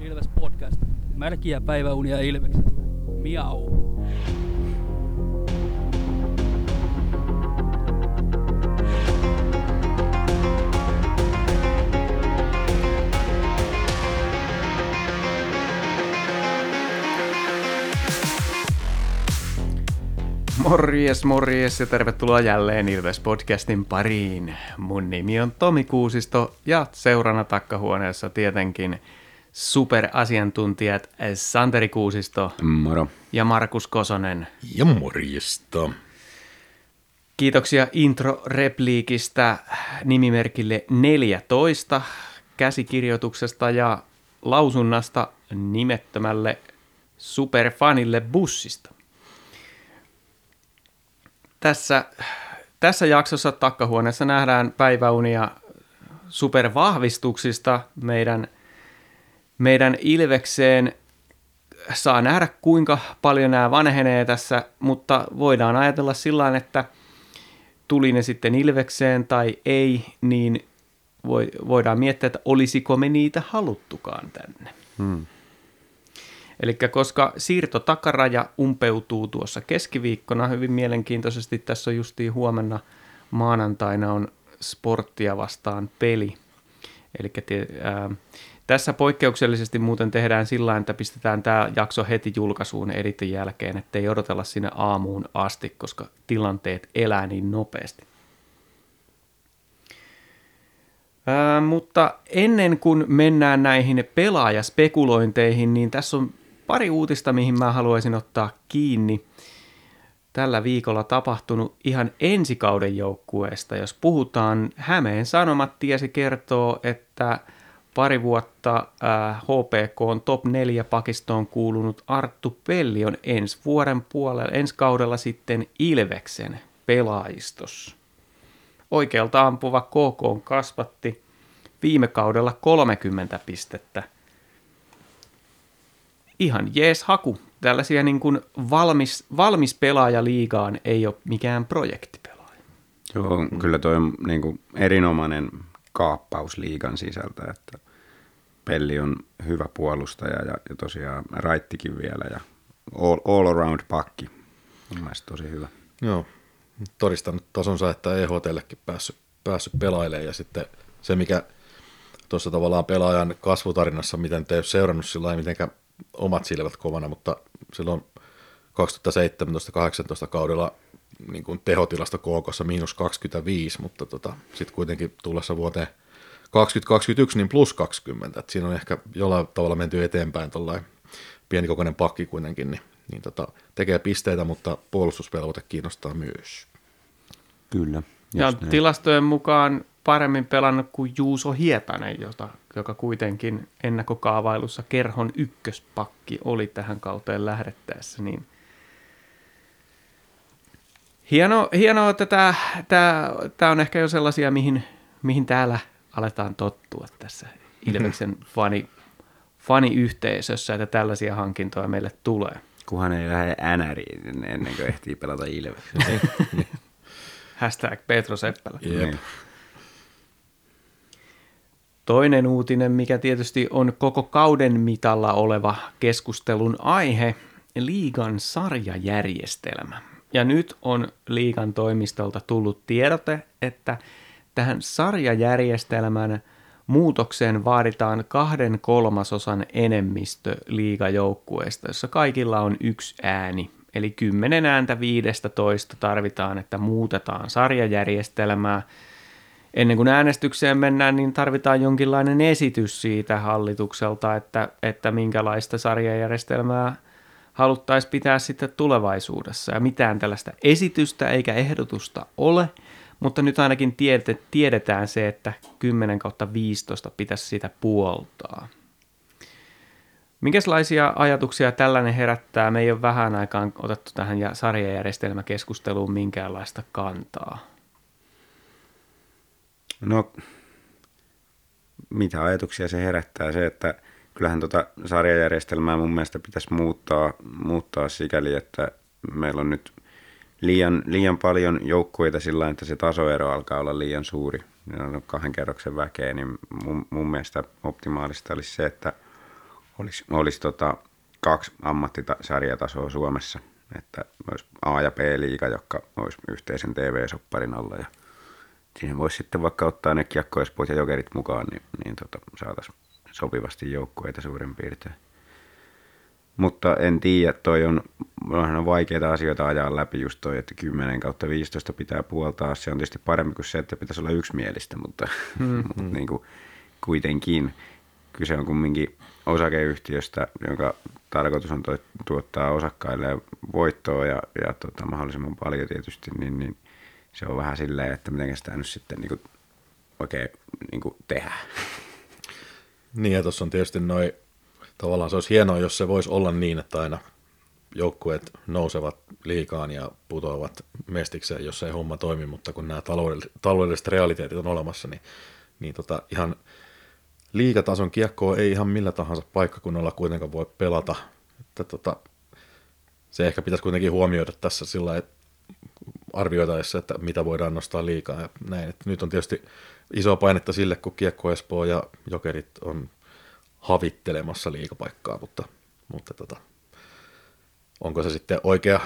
Ilves Podcast. Märkiä päiväunia Ilveksestä. Miau. Morjes, morjes ja tervetuloa jälleen Ilves Podcastin pariin. Mun nimi on Tomi Kuusisto ja seurana takkahuoneessa tietenkin superasiantuntijat Santeri Kuusisto Moro. ja Markus Kosonen. Ja morjesta. Kiitoksia intro-repliikistä nimimerkille 14 käsikirjoituksesta ja lausunnasta nimettömälle superfanille bussista. Tässä, tässä jaksossa takkahuoneessa nähdään päiväunia supervahvistuksista meidän, meidän Ilvekseen. Saa nähdä kuinka paljon nämä vanhenee tässä, mutta voidaan ajatella sillä että tuli ne sitten Ilvekseen tai ei, niin voi, voidaan miettiä, että olisiko me niitä haluttukaan tänne. Hmm. Eli koska siirto takaraja umpeutuu tuossa keskiviikkona hyvin mielenkiintoisesti, tässä on justiin huomenna maanantaina on sporttia vastaan peli. Eli tässä poikkeuksellisesti muuten tehdään sillä että pistetään tämä jakso heti julkaisuun editin jälkeen, ettei odotella sinne aamuun asti, koska tilanteet elää niin nopeasti. Ää, mutta ennen kuin mennään näihin pelaajaspekulointeihin, niin tässä on pari uutista, mihin mä haluaisin ottaa kiinni. Tällä viikolla tapahtunut ihan ensikauden joukkueesta. Jos puhutaan, Hämeen Sanomat tiesi kertoo, että pari vuotta äh, HPK on top 4 pakistoon kuulunut Arttu Pelli on ensi vuoden puolella, ensi kaudella sitten Ilveksen pelaajistossa. Oikealta ampuva KK on kasvatti viime kaudella 30 pistettä – ihan jees haku. Tällaisia niin kuin valmis, valmis pelaaja liigaan ei ole mikään projektipelaaja. Joo, kyllä toi on niin kuin erinomainen kaappaus liigan sisältä, että Pelli on hyvä puolustaja ja, ja tosiaan raittikin vielä ja all, all around pakki. On mielestäni tosi hyvä. Joo, todistanut tasonsa, että EHTllekin päässyt, päässyt pelailemaan ja sitten se, mikä tuossa tavallaan pelaajan kasvutarinassa, miten te seurannut sillä miten omat silmät kovana, mutta silloin 2017-2018 kaudella niin kuin tehotilasta kookossa miinus 25, mutta tota, sitten kuitenkin tullessa vuoteen 2021 niin plus 20, että siinä on ehkä jollain tavalla menty eteenpäin tuollainen pienikokoinen pakki kuitenkin, niin, niin tota, tekee pisteitä, mutta puolustusvelvoite kiinnostaa myös. Kyllä. Ja näin. tilastojen mukaan paremmin pelannut kuin Juuso Hietanen, jota, joka kuitenkin ennakkokaavailussa kerhon ykköspakki oli tähän kauteen lähdettäessä, niin Hieno, hienoa, että tämä, tämä, tämä on ehkä jo sellaisia, mihin, mihin täällä aletaan tottua tässä Ilveksen fani, faniyhteisössä, että tällaisia hankintoja meille tulee. Kuhan ei lähde NRiin ennen kuin ehtii pelata Ilveksen. Hashtag Petro Seppälä. Jep. Niin. Toinen uutinen, mikä tietysti on koko kauden mitalla oleva keskustelun aihe, liigan sarjajärjestelmä. Ja nyt on liigan toimistolta tullut tiedote, että tähän sarjajärjestelmän muutokseen vaaditaan kahden kolmasosan enemmistö liigajoukkueesta, jossa kaikilla on yksi ääni. Eli 10 ääntä 15 tarvitaan, että muutetaan sarjajärjestelmää – ennen kuin äänestykseen mennään, niin tarvitaan jonkinlainen esitys siitä hallitukselta, että, että minkälaista sarjajärjestelmää haluttaisiin pitää sitten tulevaisuudessa. Ja mitään tällaista esitystä eikä ehdotusta ole, mutta nyt ainakin tiedetään se, että 10 kautta 15 pitäisi sitä puoltaa. Minkälaisia ajatuksia tällainen herättää? Me ei ole vähän aikaan otettu tähän sarjajärjestelmäkeskusteluun minkäänlaista kantaa. No, mitä ajatuksia se herättää? Se, että kyllähän tota sarjajärjestelmää mun mielestä pitäisi muuttaa, muuttaa sikäli, että meillä on nyt liian, liian paljon joukkueita sillä että se tasoero alkaa olla liian suuri. Ja on kahden kerroksen väkeä, niin mun, mun mielestä optimaalista olisi se, että olisi, olisi tota, kaksi ammattisarjatasoa Suomessa, että olisi A- ja B-liiga, jotka olisi yhteisen TV-sopparin alla ja siihen voisi sitten vaikka ottaa ne kiekkoespoit ja jokerit mukaan, niin, niin tota, saataisiin sopivasti joukkueita suurin piirtein. Mutta en tiedä, toi on, on vaikeita asioita ajaa läpi just toi, että 10 kautta 15 pitää puoltaa. Se on tietysti parempi kuin se, että pitäisi olla yksimielistä, mutta, mm-hmm. mutta niin kuin, kuitenkin kyse on kumminkin osakeyhtiöstä, jonka tarkoitus on tuottaa osakkaille voittoa ja, ja tota, mahdollisimman paljon tietysti, niin, niin se on vähän silleen, että miten sitä nyt sitten niin kuin, oikein niin kuin tehdään. Niin ja tuossa on tietysti noin, tavallaan se olisi hienoa, jos se voisi olla niin, että aina joukkueet nousevat liikaan ja putoavat mestikseen, jos ei homma toimi, mutta kun nämä taloudelliset, realiteetit on olemassa, niin, niin tota, ihan liikatason kiekkoa ei ihan millä tahansa paikkakunnalla kuitenkaan voi pelata. Että tota, se ehkä pitäisi kuitenkin huomioida tässä sillä että arvioitaessa, että mitä voidaan nostaa liikaa ja näin. Nyt on tietysti iso painetta sille, kun Kiekko Espoo ja Jokerit on havittelemassa liikapaikkaa, mutta, mutta tota, onko se sitten oikea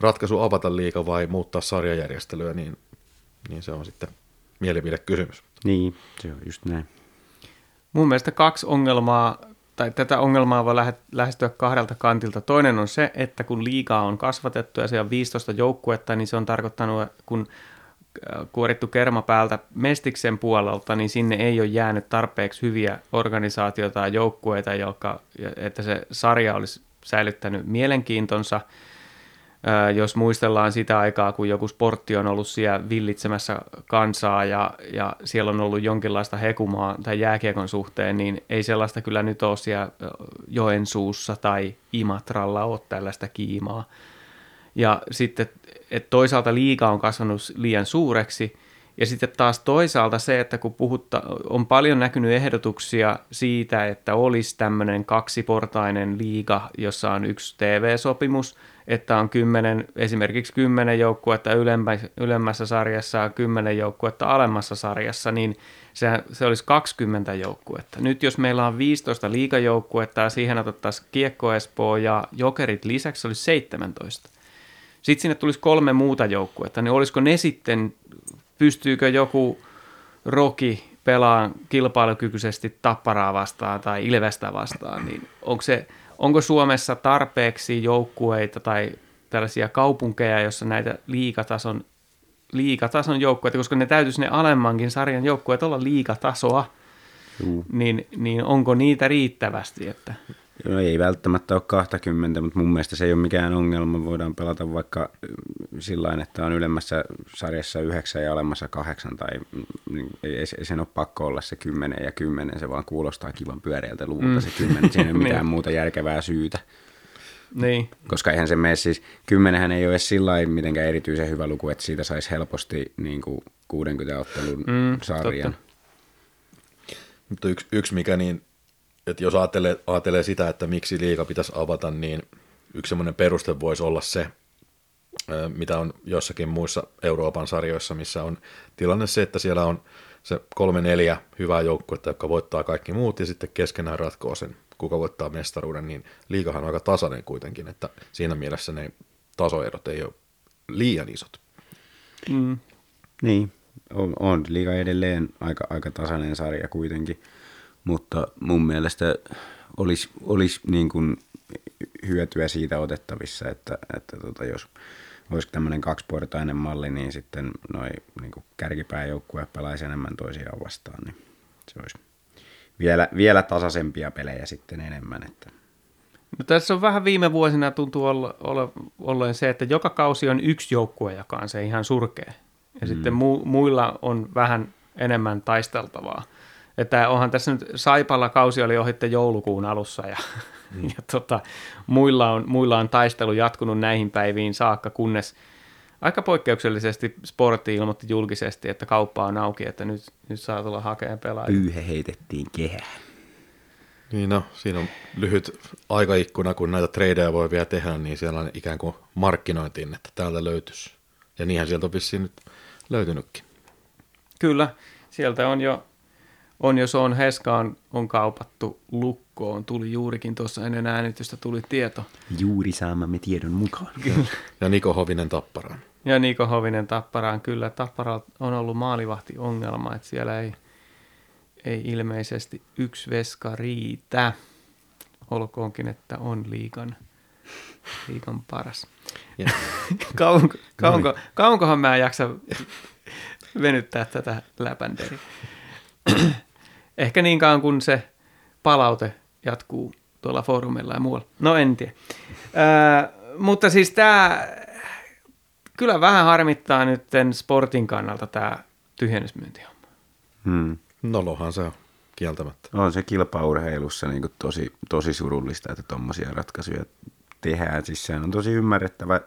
ratkaisu avata liika vai muuttaa sarjajärjestelyä, niin, niin se on sitten mielipidekysymys. Niin, se on just näin. Mun mielestä kaksi ongelmaa, tai tätä ongelmaa voi lähestyä kahdelta kantilta. Toinen on se, että kun liikaa on kasvatettu ja se on 15 joukkuetta, niin se on tarkoittanut, kun kuorittu kerma päältä Mestiksen puolelta, niin sinne ei ole jäänyt tarpeeksi hyviä organisaatioita ja joukkueita, joka, että se sarja olisi säilyttänyt mielenkiintonsa – jos muistellaan sitä aikaa, kun joku sportti on ollut siellä villitsemässä kansaa ja, ja siellä on ollut jonkinlaista hekumaa tai jääkiekon suhteen, niin ei sellaista kyllä nyt ole siellä Joensuussa tai Imatralla ole tällaista kiimaa. Ja sitten, että toisaalta liiga on kasvanut liian suureksi, ja sitten taas toisaalta se, että kun puhutta, on paljon näkynyt ehdotuksia siitä, että olisi tämmöinen kaksiportainen liiga, jossa on yksi TV-sopimus – että on kymmenen, esimerkiksi kymmenen joukkuetta ylemmässä sarjassa ja kymmenen joukkuetta alemmassa sarjassa, niin se, se olisi 20 joukkuetta. Nyt jos meillä on 15 liigajoukkuetta ja siihen otettaisiin Kiekko Espoo ja Jokerit lisäksi, se olisi 17. Sitten sinne tulisi kolme muuta joukkuetta, niin olisiko ne sitten, pystyykö joku Roki pelaamaan kilpailukykyisesti Tapparaa vastaan tai Ilvestä vastaan, niin onko se onko Suomessa tarpeeksi joukkueita tai tällaisia kaupunkeja, jossa näitä liikatason, liikatason joukkueita, koska ne täytyisi ne alemmankin sarjan joukkueet olla liikatasoa, niin, niin onko niitä riittävästi? Että... No ei välttämättä ole 20, mutta mun mielestä se ei ole mikään ongelma. Voidaan pelata vaikka sillä että on ylemmässä sarjassa yhdeksän ja alemmassa kahdeksan, tai niin ei, ei sen ole pakko olla se kymmenen ja kymmenen, se vaan kuulostaa kivan pyöreältä luvulta mm. se kymmenen, siinä ei ole mitään niin. muuta järkevää syytä. Niin. Koska eihän se mene siis, kymmenenhän ei ole edes sillä mitenkään erityisen hyvä luku, että siitä saisi helposti niin kuin 60 ottelun mm, sarjan. Totta. Mutta yksi, yksi mikä niin että jos ajattelee, ajattelee sitä, että miksi liiga pitäisi avata, niin yksi semmoinen peruste voisi olla se, mitä on jossakin muissa Euroopan sarjoissa, missä on tilanne se, että siellä on se kolme neljä hyvää joukkuetta, jotka voittaa kaikki muut ja sitten keskenään ratkoo sen, kuka voittaa mestaruuden, niin liikahan on aika tasainen kuitenkin, että siinä mielessä ne tasoerot ei ole liian isot. Mm. Niin, on, on liiga edelleen aika, aika tasainen sarja kuitenkin mutta mun mielestä olisi, olisi niin kuin hyötyä siitä otettavissa, että, että tota, jos olisi tämmöinen kaksiportainen malli, niin sitten noin niin kärkipääjoukkue pelaisi enemmän toisiaan vastaan, niin se olisi vielä, vielä tasaisempia pelejä sitten enemmän. Että. No tässä on vähän viime vuosina tuntuu olla, olla, olleen se, että joka kausi on yksi joukkue, joka on se ihan surkea. Ja mm. sitten mu, muilla on vähän enemmän taisteltavaa. Että onhan tässä nyt Saipalla kausi oli ohitte joulukuun alussa ja, mm. ja tota, muilla, on, muilla on taistelu jatkunut näihin päiviin saakka, kunnes aika poikkeuksellisesti sportti ilmoitti julkisesti, että kauppa on auki, että nyt, nyt saa tulla hakemaan pelaajia. Pyyhe heitettiin kehään. Niin no, siinä on lyhyt aikaikkuna, kun näitä tradeja voi vielä tehdä, niin siellä on ikään kuin markkinointiin, että täältä löytyisi. Ja niinhän sieltä on vissiin nyt löytynytkin. Kyllä, sieltä on jo on jos on, Heska on, on kaupattu lukkoon. Tuli juurikin tuossa ennen äänitystä tuli tieto. Juuri saamamme tiedon mukaan. Ja Niko Hovinen Tapparaan. Ja Niko Hovinen Tapparaan. Kyllä Tappara on ollut maalivahti ongelma, että siellä ei, ei ilmeisesti yksi veska riitä. Olkoonkin, että on liikan, liikan paras. Ja, Kauanko, kauanko, kauankohan mä en jaksa venyttää tätä läpänderiä. Ehkä niin kauan kuin se palaute jatkuu tuolla foorumilla ja muualla. No en tiedä. Ää, mutta siis tämä kyllä vähän harmittaa nyt sportin kannalta tämä tyhjennysmyyntihomma. Hmm. nolohan se on, kieltämättä. On se kilpaurheilussa niin tosi, tosi surullista, että tuommoisia ratkaisuja tehdään. Siis sehän on tosi ymmärrettävä,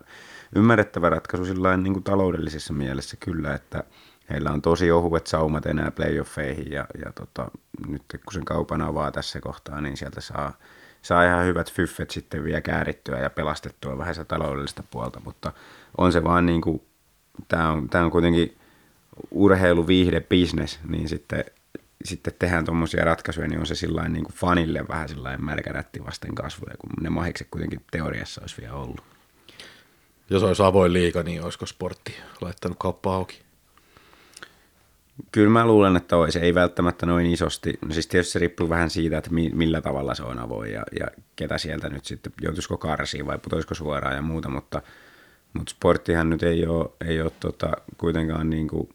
ymmärrettävä ratkaisu sillä niin taloudellisessa mielessä kyllä, että heillä on tosi ohuet saumat enää playoffeihin ja, ja tota, nyt kun sen kaupan avaa tässä kohtaa, niin sieltä saa, saa ihan hyvät fyffet sitten vielä käärittyä ja pelastettua vähän sitä taloudellista puolta, mutta on se vaan niin kuin, tämä on, tää on kuitenkin urheilu, viihde, business, niin sitten, sitten tehdään tuommoisia ratkaisuja, niin on se sillain niin kuin fanille vähän sillain märkärätti vasten kasvoja, kun ne mahikset kuitenkin teoriassa olisi vielä ollut. Jos olisi avoin liiga, niin olisiko sportti laittanut kauppa auki? Kyllä mä luulen, että olisi. Ei välttämättä noin isosti. No siis tietysti se riippuu vähän siitä, että mi- millä tavalla se on avoin ja, ja ketä sieltä nyt sitten, joutuisiko karsiin vai putoisiko suoraan ja muuta, mutta, mutta sporttihan nyt ei ole, ei ole tota, kuitenkaan niin kuin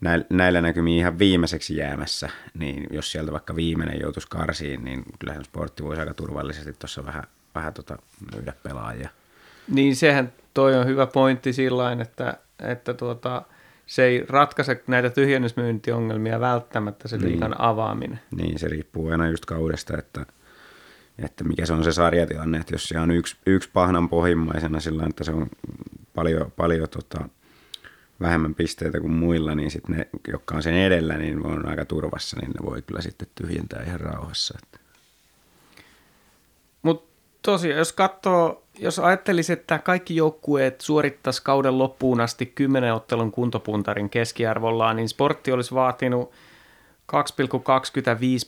näillä, näillä näkymiin ihan viimeiseksi jäämässä, niin jos sieltä vaikka viimeinen joutuisi karsiin, niin kyllähän sportti voisi aika turvallisesti tuossa vähän, vähän tota, myydä pelaajia. Niin sehän toi on hyvä pointti sillä että, että tuota, se ei ratkaise näitä tyhjennysmyyntiongelmia välttämättä se liikan Niin. avaaminen. Niin, se riippuu aina just kaudesta, että, että mikä se on se sarjatilanne, että jos se on yksi, yksi pahnan pohjimmaisena sillä että se on paljon, paljon tota, vähemmän pisteitä kuin muilla, niin sitten ne, jotka on sen edellä, niin on aika turvassa, niin ne voi kyllä sitten tyhjentää ihan rauhassa. Että. Tosiaan, jos katsoo, jos ajattelisi, että kaikki joukkueet suorittaisi kauden loppuun asti 10 ottelun kuntopuntarin keskiarvollaan, niin sportti olisi vaatinut 2,25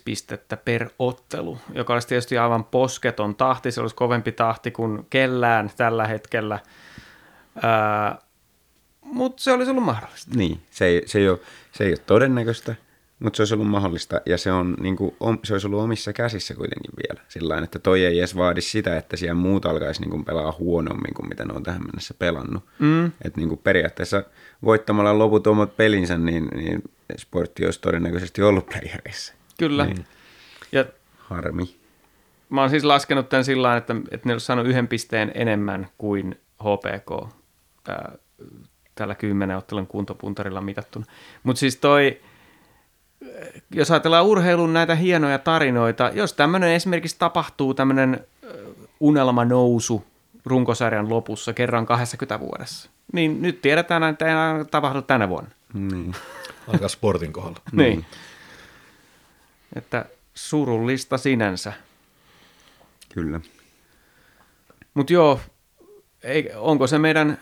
pistettä per ottelu, joka olisi tietysti aivan posketon tahti. Se olisi kovempi tahti kuin kellään tällä hetkellä. Mutta se olisi ollut mahdollista. Niin, se ei, se, ei ole, se ei ole todennäköistä, mutta se olisi ollut mahdollista ja se, on, niin kuin, om, se olisi ollut omissa käsissä kuitenkin vielä. Sillä että toi ei edes vaadi sitä, että siellä muut alkaisi niin kuin pelaa huonommin kuin mitä ne on tähän mennessä pelannut. Mm. Että niin kuin periaatteessa voittamalla loput omat pelinsä, niin, niin sportti olisi todennäköisesti ollut playereissa. Kyllä. Niin. Ja Harmi. mä oon siis laskenut tämän sillä että, että ne olisi saanut yhden pisteen enemmän kuin HPK ää, tällä kymmenen ottelun kuntopuntarilla mitattuna. Mutta siis toi, jos ajatellaan urheilun näitä hienoja tarinoita, jos tämmöinen esimerkiksi tapahtuu tämmöinen unelmanousu runkosarjan lopussa kerran 20 vuodessa, niin nyt tiedetään, että ei aina tapahdu tänä vuonna. Niin. Aika sportin kohdalla. Niin. Että surullista sinänsä. Kyllä. Mutta joo, ei, onko se meidän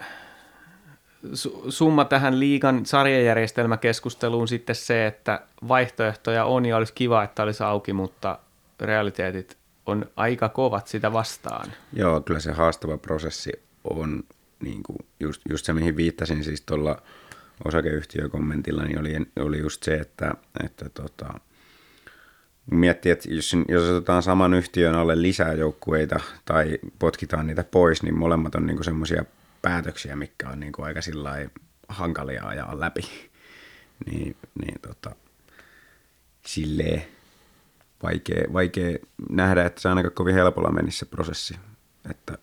summa tähän liigan sarjajärjestelmäkeskusteluun sitten se, että vaihtoehtoja on ja olisi kiva, että olisi auki, mutta realiteetit on aika kovat sitä vastaan. Joo, kyllä se haastava prosessi on niin kuin just, just se, mihin viittasin siis tuolla osakeyhtiökommentilla, niin oli, oli just se, että, että tota, miettii, että jos, jos otetaan saman yhtiön alle lisää joukkueita tai potkitaan niitä pois, niin molemmat on niin semmoisia päätöksiä, mitkä on niin kuin aika sillä hankalia ajaa läpi. niin, niin tota, silleen vaikea, vaikea nähdä, että se ainakaan kovin helpolla menisi se prosessi. Että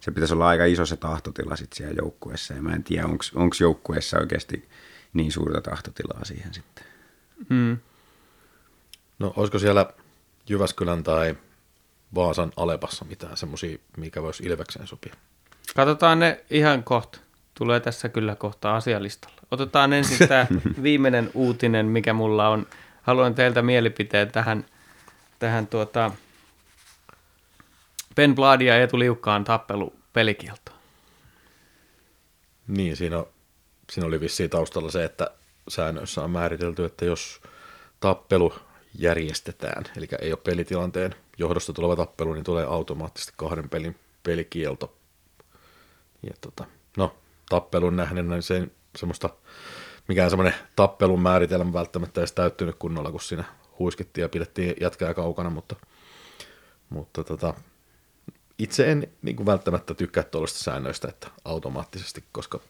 se pitäisi olla aika iso se tahtotila sitten siellä joukkueessa, ja mä en tiedä, onko joukkueessa oikeasti niin suurta tahtotilaa siihen sitten. Hmm. No olisiko siellä Jyväskylän tai Vaasan Alepassa mitään semmoisia, mikä voisi Ilvekseen sopia? Katsotaan ne ihan kohta. Tulee tässä kyllä kohta asialistalla. Otetaan ensin tämä viimeinen uutinen, mikä mulla on. Haluan teiltä mielipiteen tähän, tähän tuota Ben Blood ja Eetu Liukkaan tappelu pelikieltoon. Niin, siinä, on, siinä oli vissiin taustalla se, että säännöissä on määritelty, että jos tappelu järjestetään. Eli ei ole pelitilanteen johdosta tuleva tappelu, niin tulee automaattisesti kahden pelin pelikielto. Ja tota, no, tappelun nähden niin se semmoista, mikään semmoinen tappelun määritelmä välttämättä edes täyttynyt kunnolla, kun siinä huiskittiin ja pidettiin jätkää kaukana, mutta, mutta tota, itse en niin kuin välttämättä tykkää tuollaista säännöistä, että automaattisesti, koska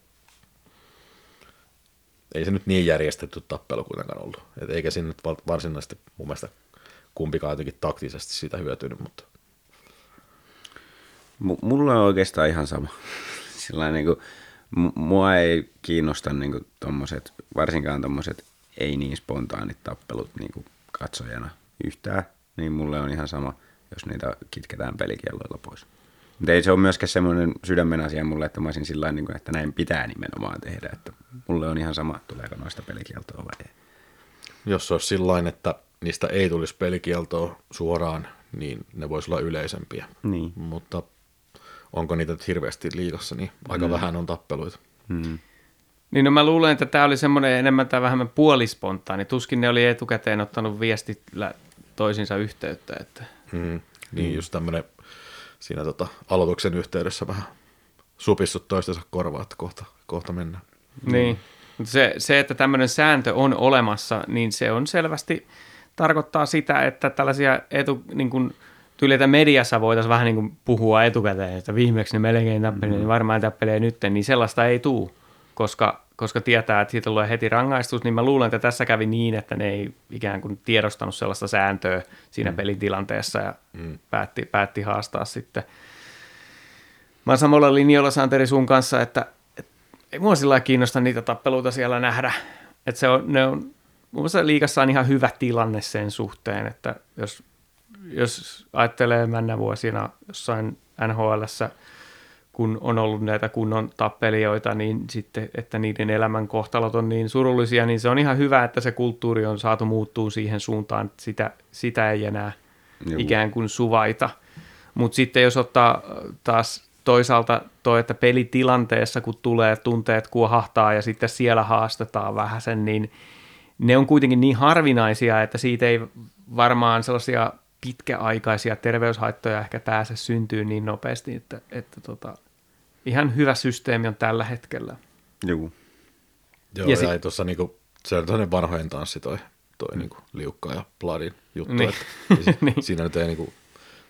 ei se nyt niin järjestetty tappelu kuitenkaan ollut. Et eikä siinä nyt varsinaisesti mun mielestä kumpikaan jotenkin taktisesti siitä hyötynyt, mutta... M- mulla on oikeastaan ihan sama. Sillä niin kuin, mua ei kiinnosta niin kuin tommoset, varsinkaan tommoset ei niin spontaanit tappelut niin kuin katsojana yhtään, niin mulle on ihan sama, jos niitä kitketään pelikielloilla pois. Mutta ei se ole myöskään semmoinen sydämen asia mulle, että mä olisin sillä niin kuin, että näin pitää nimenomaan tehdä. Että mulle on ihan sama, tuleeko noista pelikieltoa vai ei. Jos se olisi sillä että niistä ei tulisi pelikieltoa suoraan, niin ne voisi olla yleisempiä. Niin. Mutta onko niitä nyt hirveästi liikassa, niin aika mm. vähän on tappeluita. Hmm. Niin no mä luulen, että tämä oli semmoinen enemmän tai vähemmän puolispontaani. Tuskin ne oli etukäteen ottanut viestit toisinsa yhteyttä. Että... Mm. Niin mm. just tämmöinen siinä tota, aloituksen yhteydessä vähän supissut toistensa korvaa, että kohta, kohta mennään. Niin, se, se, että tämmöinen sääntö on olemassa, niin se on selvästi tarkoittaa sitä, että tällaisia etu, niin kuin, tyyliä, mediassa voitaisiin vähän niin kuin puhua etukäteen, että viimeksi ne melkein tappelee, mm. niin varmaan tappelee nyt, niin sellaista ei tule, koska, koska tietää, että siitä tulee heti rangaistus, niin mä luulen, että tässä kävi niin, että ne ei ikään kuin tiedostanut sellaista sääntöä siinä mm. pelitilanteessa ja mm. päätti, päätti haastaa sitten. Mä samalla linjoilla Santeri sun kanssa, että, että ei mua sillä kiinnosta niitä tappeluita siellä nähdä. Että se on, ne on, mun mielestä liikassa on ihan hyvä tilanne sen suhteen, että jos, jos ajattelee mennä vuosina jossain NHLssä – kun on ollut näitä kunnon tappelijoita, niin sitten, että niiden elämän kohtalot on niin surullisia, niin se on ihan hyvä, että se kulttuuri on saatu muuttuu siihen suuntaan, että sitä, sitä ei enää Juhu. ikään kuin suvaita. Mutta sitten jos ottaa taas toisaalta toi, että pelitilanteessa, kun tulee tunteet kuohahtaa ja sitten siellä haastetaan vähän sen, niin ne on kuitenkin niin harvinaisia, että siitä ei varmaan sellaisia pitkäaikaisia terveyshaittoja ehkä pääse syntyy niin nopeasti, että, että tota, ihan hyvä systeemi on tällä hetkellä. Joo. Joo, ja, ja sit... tuossa niinku, se on toinen vanhojen tanssi toi, toi niinku liukka ja bladin juttu, niin. että niin. siinä nyt ei niinku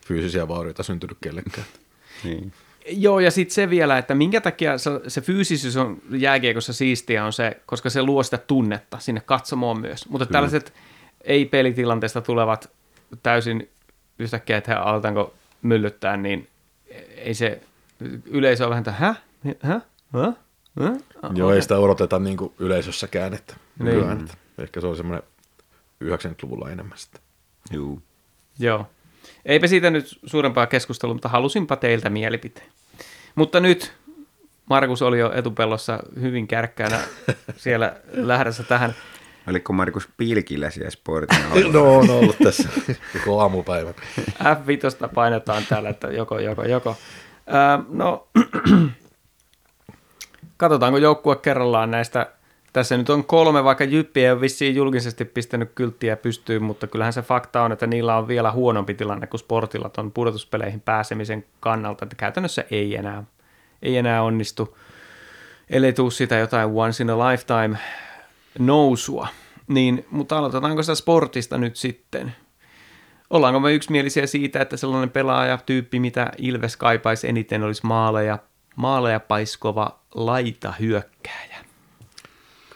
fyysisiä vaurioita syntynyt kellekään. niin. Joo, ja sitten se vielä, että minkä takia se, se fyysisyys on jääkiekossa siistiä on se, koska se luo sitä tunnetta sinne katsomoon myös. Mutta Kyllä. tällaiset ei-pelitilanteesta tulevat täysin yhtäkkiä, että aletaanko myllyttää, niin ei se yleisö on vähän, että hä? Hä? Hä? Hä? Joo, okay. ei sitä odoteta niin kuin yleisössäkään, että, niin. että ehkä se on semmoinen 90-luvulla enemmän sitten. Joo. Joo. Eipä siitä nyt suurempaa keskustelua, mutta halusinpa teiltä mielipiteen. Mutta nyt Markus oli jo etupellossa hyvin kärkkäänä siellä lähdössä tähän Oliko Markus Pilkillä siellä sportin No on ollut tässä koko aamupäivän. F5 painetaan täällä, että joko, joko, joko. Öö, no, katsotaanko joukkue kerrallaan näistä. Tässä nyt on kolme, vaikka Jyppi ei ole vissiin julkisesti pistänyt kylttiä pystyyn, mutta kyllähän se fakta on, että niillä on vielä huonompi tilanne kuin sportilla tuon pudotuspeleihin pääsemisen kannalta, että käytännössä ei enää, ei enää onnistu, ellei tule sitä jotain once in a lifetime nousua. Niin, mutta aloitetaanko sitä sportista nyt sitten? Ollaanko me yksimielisiä siitä, että sellainen pelaaja tyyppi, mitä Ilves kaipaisi eniten, olisi maaleja, maaleja paiskova laita hyökkääjä?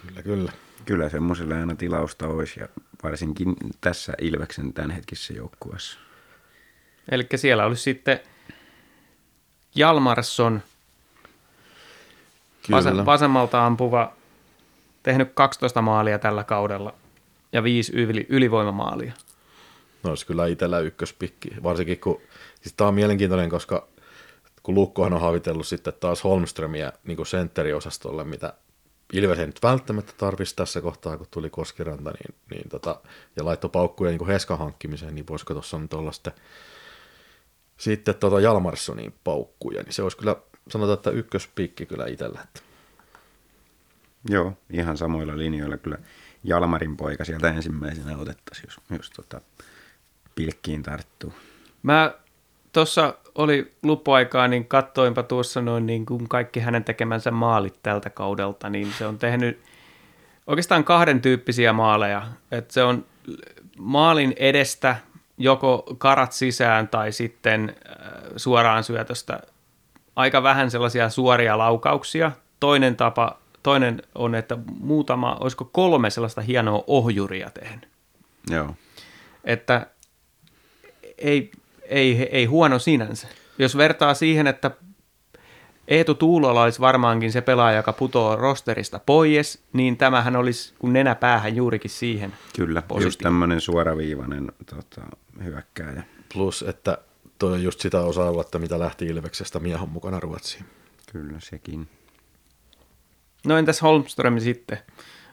Kyllä, kyllä. Kyllä semmoiselle aina tilausta olisi, ja varsinkin tässä Ilveksen tämänhetkisessä joukkueessa. Eli siellä olisi sitten Jalmarsson, Kyllä. vasemmalta ampuva tehnyt 12 maalia tällä kaudella ja viisi yli, ylivoimamaalia. No olisi kyllä itsellä ykköspikki, varsinkin kun, siis tämä on mielenkiintoinen, koska kun Lukkohan on havitellut sitten taas Holmströmiä niin sentteriosastolle, mitä Ilves ei nyt välttämättä tarvitsisi tässä kohtaa, kun tuli Koskiranta, niin, niin tota, ja laittoi paukkuja niin Heskan hankkimiseen, niin voisiko tuossa nyt olla sitten, sitten tota Jalmarssonin paukkuja, niin se olisi kyllä, sanotaan, että ykköspikki kyllä itsellä. Että Joo, ihan samoilla linjoilla kyllä. Jalmarin poika sieltä ensimmäisenä otettaisiin, jos, jos tota, pilkkiin tarttuu. Mä tuossa oli lupuaikaa, niin kattoinpa tuossa noin niin kuin kaikki hänen tekemänsä maalit tältä kaudelta, niin se on tehnyt oikeastaan kahden tyyppisiä maaleja. Että se on maalin edestä joko karat sisään tai sitten äh, suoraan syötöstä aika vähän sellaisia suoria laukauksia. Toinen tapa, toinen on, että muutama, olisiko kolme sellaista hienoa ohjuria tehnyt. Joo. Että ei, ei, ei huono sinänsä. Jos vertaa siihen, että Eetu Tuulola olisi varmaankin se pelaaja, joka putoaa rosterista pois, niin tämähän olisi kun nenä päähän juurikin siihen. Kyllä, just tämmöinen suoraviivainen tota, hyökkääjä. Plus, että toi on just sitä osa-aluetta, mitä lähti Ilveksestä Miehon mukana Ruotsiin. Kyllä sekin. No entäs Holmström sitten?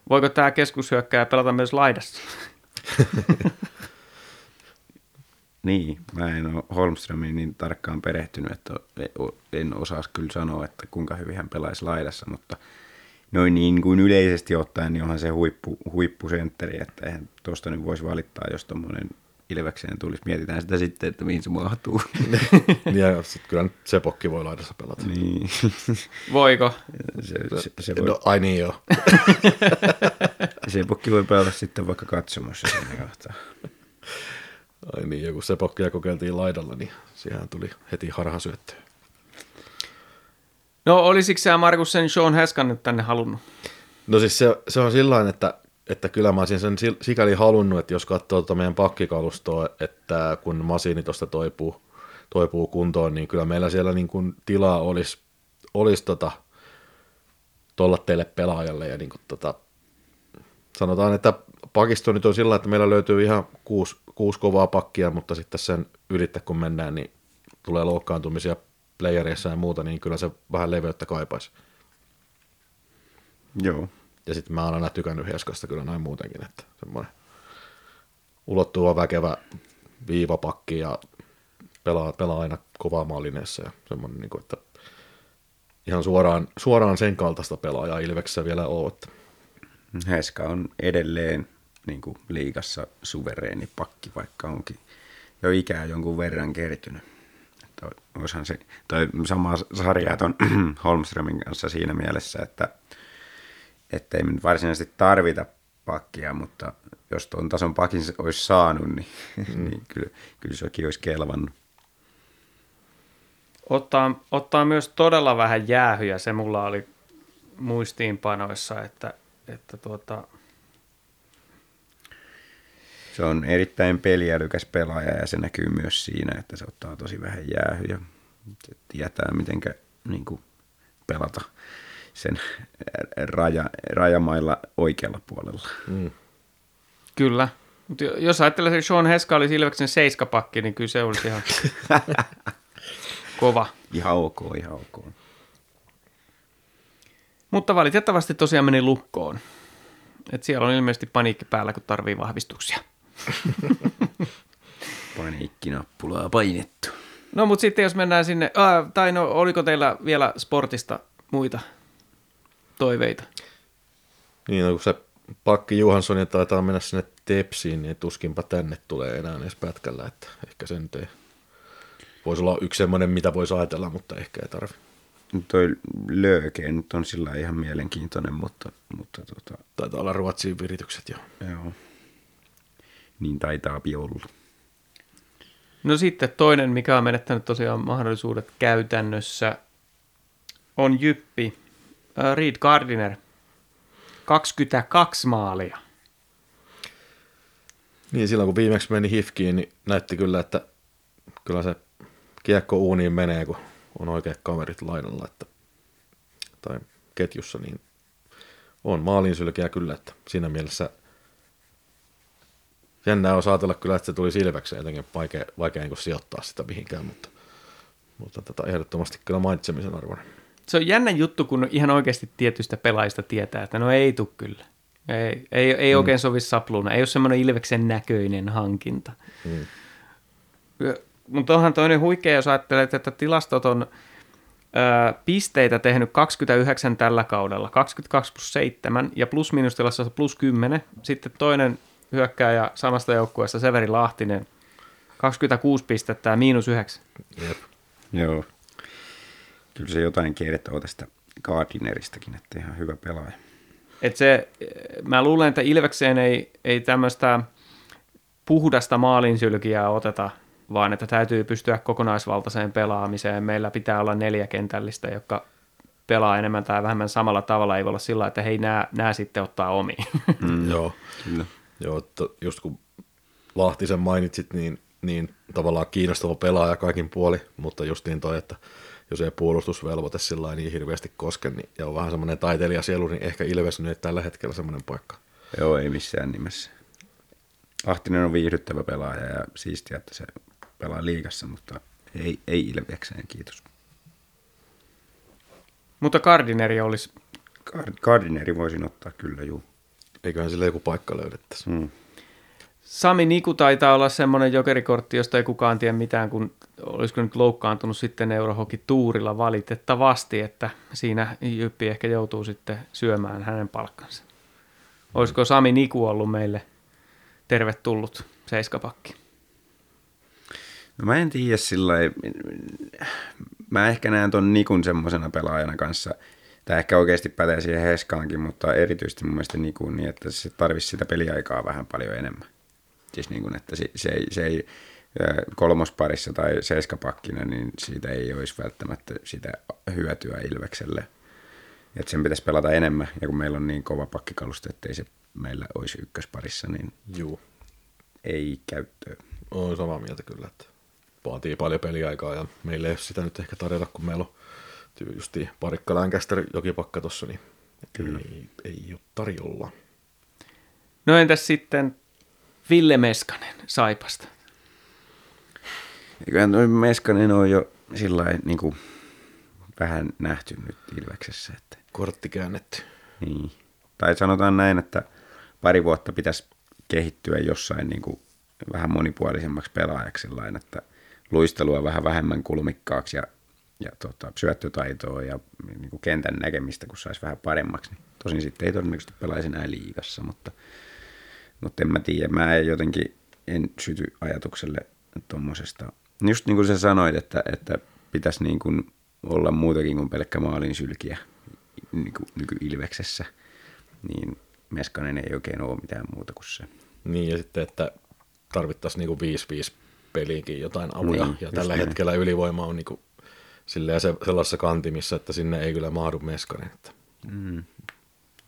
Voiko tämä keskushyökkääjä pelata myös laidassa? Niin, mä en ole Holmströmiin niin tarkkaan perehtynyt, että en osaa kyllä sanoa, että kuinka hyvin hän pelaisi laidassa, mutta noin niin kuin yleisesti ottaen, niin onhan se huippu, huippusentteri, että eihän tuosta nyt voisi valittaa, jos tuommoinen Ilvekseen tulisi. Mietitään sitä sitten, että mihin se mahtuu. ja sitten kyllä nyt Sepokki voi laidassa pelata. niin. Voiko? Se, se, se, voi, No, ai niin joo. se pukki voi pelata sitten vaikka katsomassa siinä kohtaa. Ai niin, ja kun Sepokkia kokeiltiin laidalla, niin siihen tuli heti harhasyöttöä. No olisiko sä Markus sen Sean Heskan nyt tänne halunnut? No siis se, se on sillä että, että kyllä mä olisin sen sikäli halunnut, että jos katsoo tuota meidän pakkikalustoa, että kun Masini tuosta toipuu, toipuu kuntoon, niin kyllä meillä siellä niin kuin tilaa olisi, olisi tota, tolla teille pelaajalle. Ja niin kuin tota, sanotaan, että pakisto nyt on sillä, että meillä löytyy ihan kuusi, kuusi kovaa pakkia, mutta sitten sen ylittä kun mennään, niin tulee loukkaantumisia playereissa ja muuta, niin kyllä se vähän leveyttä kaipaisi. Joo. Ja sitten mä oon aina tykännyt Heskasta kyllä näin muutenkin, että semmoinen ulottuva väkevä viivapakki ja pelaa, pelaa aina kovaa maalineessa ja semmoinen, niin kuin, että ihan suoraan, suoraan sen kaltaista pelaajaa Ilveksessä vielä on. Että Heska on edelleen niin kuin liigassa suvereeni pakki, vaikka onkin jo ikää jonkun verran kertynyt. Että se, toi sama sarja on Holmströmin kanssa siinä mielessä, että, että ei me nyt varsinaisesti tarvita pakkia, mutta jos tuon tason pakin se olisi saanut, niin, mm. niin kyllä, kyllä sekin olisi kelvannut. Ottaa, ottaa myös todella vähän jäähyjä, se mulla oli muistiinpanoissa, että, että tuota, Se on erittäin peliälykäs pelaaja ja se näkyy myös siinä, että se ottaa tosi vähän jäähyjä. Se tietää, miten niin kuin, pelata sen raja, rajamailla oikealla puolella. mm. kyllä. Mut jo- jos ajattelee, että Sean Heska oli Ilveksen seiskapakki, niin kyllä se olisi ihan kova. Ihan ok, ihan ok. Mutta valitettavasti tosiaan meni lukkoon. Et siellä on ilmeisesti paniikki päällä, kun tarvii vahvistuksia. Paniikkinappulaa painettu. No mutta sitten jos mennään sinne, äh, tai no oliko teillä vielä sportista muita toiveita? Niin, no, kun se pakki Johansson taitaa mennä sinne Tepsiin, niin tuskinpa tänne tulee enää edes pätkällä, että ehkä se nyt ei. Voisi olla yksi semmoinen, mitä voisi ajatella, mutta ehkä ei tarvi. Toi lööke nyt on sillä ihan mielenkiintoinen, mutta, mutta tota, Taitaa olla Ruotsiin viritykset jo. joo. Niin taitaa olla. No sitten toinen, mikä on menettänyt tosiaan mahdollisuudet käytännössä, on Jyppi. Äh, Reed Gardiner, 22 maalia. Niin silloin kun viimeksi meni Hifkiin, niin näytti kyllä, että kyllä se kiekko uuniin menee, kun on oikeat kaverit laidalla, että, tai ketjussa, niin on maalinsylkeä kyllä, että siinä mielessä jännää on saatella kyllä, että se tuli silväkseen jotenkin vaikea, vaikea niin sijoittaa sitä mihinkään, mutta, mutta tota, ehdottomasti kyllä mainitsemisen arvoinen. Se on jännä juttu, kun ihan oikeasti tietystä pelaajista tietää, että no ei tuu kyllä. Ei, ei, ei mm. oikein sovi sapluuna. Ei ole semmoinen Ilveksen näköinen hankinta. Mm. Mutta onhan toinen huikea, jos ajattelet, että tilastot on Öö, pisteitä tehnyt 29 tällä kaudella, 22 plus 7 ja plus miinustilassa plus 10. Sitten toinen hyökkääjä samasta joukkueesta Severi Lahtinen, 26 pistettä ja miinus 9. Jep. Joo. Kyllä se jotain kertoo tästä Gardineristäkin, että ihan hyvä pelaaja. Et se, mä luulen, että Ilvekseen ei, ei tämmöistä puhdasta maalinsylkiä oteta, vaan että täytyy pystyä kokonaisvaltaiseen pelaamiseen. Meillä pitää olla neljä kentällistä, jotka pelaa enemmän tai vähemmän samalla tavalla. Ei voi olla sillä että hei, nämä, nämä sitten ottaa omiin. Mm. Joo. Kyllä. Joo, että just kun Lahtisen mainitsit, niin, niin tavallaan kiinnostava pelaaja kaikin puoli, mutta just niin toi, että jos ei puolustusvelvoite sillä niin hirveästi koske, niin, ja on vähän semmoinen taiteilijasielu, niin ehkä Ilves nyt tällä hetkellä semmoinen paikka. Joo, ei missään nimessä. Ahtinen on viihdyttävä pelaaja ja siistiä, että se pelaa liigassa, mutta ei, ei Ilvekseen, kiitos. Mutta Gardineri olisi, Gardineri voisin ottaa kyllä, juu. Eiköhän sille joku paikka löydettäisi. Mm. Sami Niku taitaa olla semmoinen jokerikortti, josta ei kukaan tiedä mitään, kun olisiko nyt loukkaantunut sitten Eurohoki tuurilla valitettavasti, että siinä Jyppi ehkä joutuu sitten syömään hänen palkkansa. Olisiko Sami Niku ollut meille tervetullut seiskapakki? No mä en tiedä sillä mä ehkä näen ton Nikun semmoisena pelaajana kanssa, tämä ehkä oikeasti pätee siihen Heskaankin, mutta erityisesti mun mielestä Nikun niin, että se tarvisi sitä peliaikaa vähän paljon enemmän. Siis niin kuin, että se, se ei, se ei kolmosparissa tai seiskapakkina, niin siitä ei olisi välttämättä sitä hyötyä Ilvekselle. Että sen pitäisi pelata enemmän, ja kun meillä on niin kova pakkikalusto, ettei se meillä olisi ykkösparissa, niin Juu, ei käyttöä. on samaa mieltä kyllä, että vaatii paljon peliaikaa ja meillä ei ole sitä nyt ehkä tarjota, kun meillä on tyy- justiin parikka Lancaster jokipakka tossa, niin kyllä. Ei, ei ole tarjolla. No entäs sitten Ville Meskanen Saipasta? Eiköhän toi Meskanen on jo sillä niin kuin vähän nähty nyt Ilveksessä. Että, Kortti käännetty. niin. Tai sanotaan näin, että pari vuotta pitäisi kehittyä jossain niin kuin vähän monipuolisemmaksi pelaajaksi sillain, että luistelua vähän vähemmän kulmikkaaksi ja, ja tota, syöttötaitoa ja niin kuin kentän näkemistä, kun saisi vähän paremmaksi. Niin tosin sitten ei todennäköisesti pelaisi enää liigassa, mutta, mutta en mä tiedä. Mä en jotenkin en syty ajatukselle tuommoisesta. Just niin kuin sä sanoit, että, että pitäisi niin kuin olla muutakin kuin pelkkä maalin sylkiä niin kuin nyky-Ilveksessä, niin Meskanen ei oikein ole mitään muuta kuin se. Niin, ja sitten, että tarvittaisiin niinku 5-5 peliinkin jotain avuja. Niin, ja tällä näin. hetkellä ylivoima on niinku silleen se, sellaisessa kantimissa, että sinne ei kyllä mahdu meskanen. Että Mm.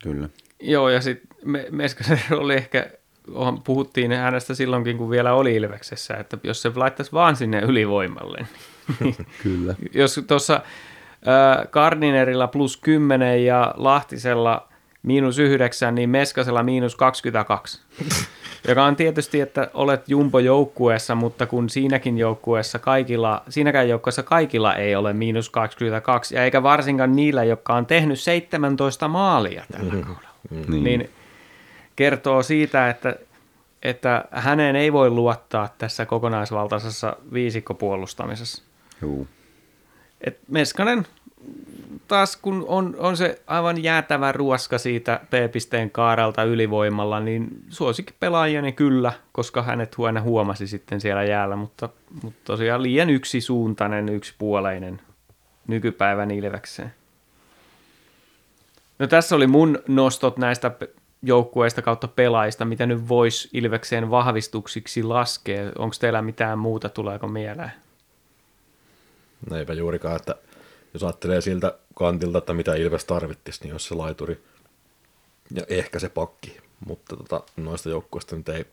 Kyllä. Joo, ja sitten me, Meskanen oli ehkä, puhuttiin hänestä silloinkin, kun vielä oli Ilveksessä, että jos se laittaisi vaan sinne ylivoimalle. Niin, Kyllä. jos tuossa äh, Gardinerilla plus 10 ja Lahtisella miinus 9, niin Meskasella miinus 22. Joka on tietysti, että olet jumbo-joukkueessa, mutta kun siinäkin joukkueessa kaikilla, siinäkään joukkueessa kaikilla ei ole miinus 22, ja eikä varsinkaan niillä, jotka on tehnyt 17 maalia tällä kaudella Niin. niin kertoo siitä, että, että häneen ei voi luottaa tässä kokonaisvaltaisessa viisikkopuolustamisessa. Juu. Et Meskanen taas kun on, on se aivan jäätävä ruoska siitä P-pisteen kaaralta ylivoimalla, niin suosikki pelaajani kyllä, koska hänet huona huomasi sitten siellä jäällä, mutta, mutta tosiaan liian yksisuuntainen, yksipuoleinen nykypäivän Ilvekseen. No tässä oli mun nostot näistä joukkueista kautta pelaajista, mitä nyt voisi Ilvekseen vahvistuksiksi laskea. Onko teillä mitään muuta, tuleeko mieleen? No eipä juurikaan, että jos ajattelee siltä kantilta, että mitä Ilves tarvittisi, niin olisi se laituri ja ehkä se pakki. Mutta tota, noista joukkueista nyt ei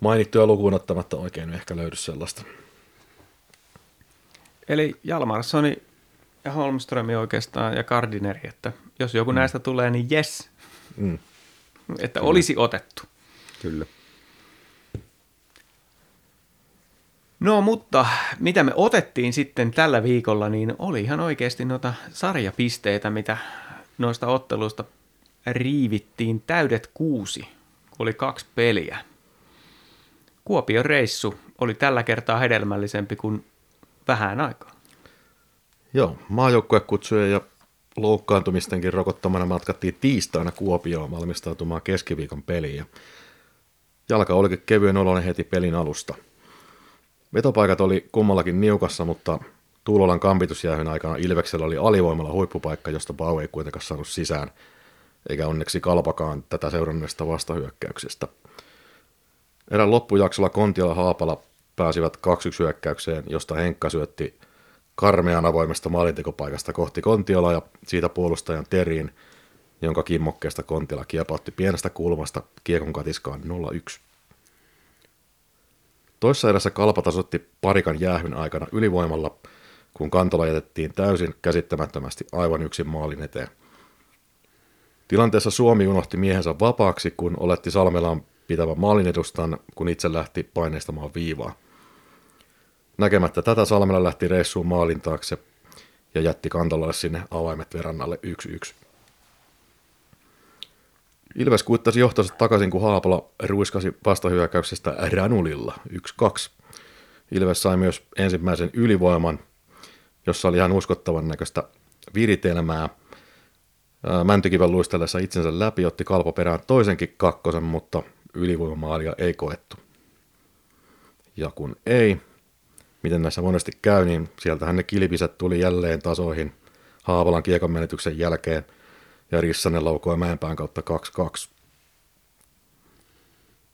mainittuja lukuun ottamatta oikein ehkä löydy sellaista. Eli Jalmarssoni ja Holmströmi oikeastaan ja Gardineri, että jos joku mm. näistä tulee, niin yes, Mm. että olisi otettu. Kyllä. No mutta mitä me otettiin sitten tällä viikolla, niin oli ihan oikeasti noita sarjapisteitä, mitä noista otteluista riivittiin täydet kuusi, kun oli kaksi peliä. Kuopion reissu oli tällä kertaa hedelmällisempi kuin vähän aikaa. Joo, maajoukkuekutsujen ja loukkaantumistenkin rokottamana matkattiin tiistaina Kuopioon valmistautumaan keskiviikon peliin. Ja jalka olikin kevyen oloinen heti pelin alusta. Vetopaikat oli kummallakin niukassa, mutta Tuulolan kampitusjäähyn aikana Ilveksellä oli alivoimalla huippupaikka, josta Bau ei kuitenkaan saanut sisään, eikä onneksi kalpakaan tätä seuranneesta vastahyökkäyksestä. Erän loppujaksolla Kontiola Haapala pääsivät 2-1 hyökkäykseen, josta Henkka syötti karmean avoimesta maalintekopaikasta kohti Kontiola ja siitä puolustajan Teriin, jonka kimmokkeesta Kontiola kiepautti pienestä kulmasta kiekon katiskaan 0-1. Toissa erässä kalpa tasoitti parikan jäähyn aikana ylivoimalla, kun kantola jätettiin täysin käsittämättömästi aivan yksin maalin eteen. Tilanteessa Suomi unohti miehensä vapaaksi, kun oletti Salmelaan pitävä maalin edustan, kun itse lähti paineistamaan viivaa. Näkemättä tätä Salmela lähti reissuun maalin taakse ja jätti kantolalle sinne avaimet verannalle 1-1. Ilves kuittasi johtonsa takaisin, kun Haapala ruiskasi vastahyökkäyksestä Ranulilla 1-2. Ilves sai myös ensimmäisen ylivoiman, jossa oli ihan uskottavan näköistä viritelmää. Mäntykiven luistellessa itsensä läpi otti kalpo perään toisenkin kakkosen, mutta ylivoimamaalia ei koettu. Ja kun ei, miten näissä monesti käy, niin sieltähän ne kilpiset tuli jälleen tasoihin Haavalan kiekon menetyksen jälkeen – ja Rissanen laukoi Mäenpään kautta 2-2.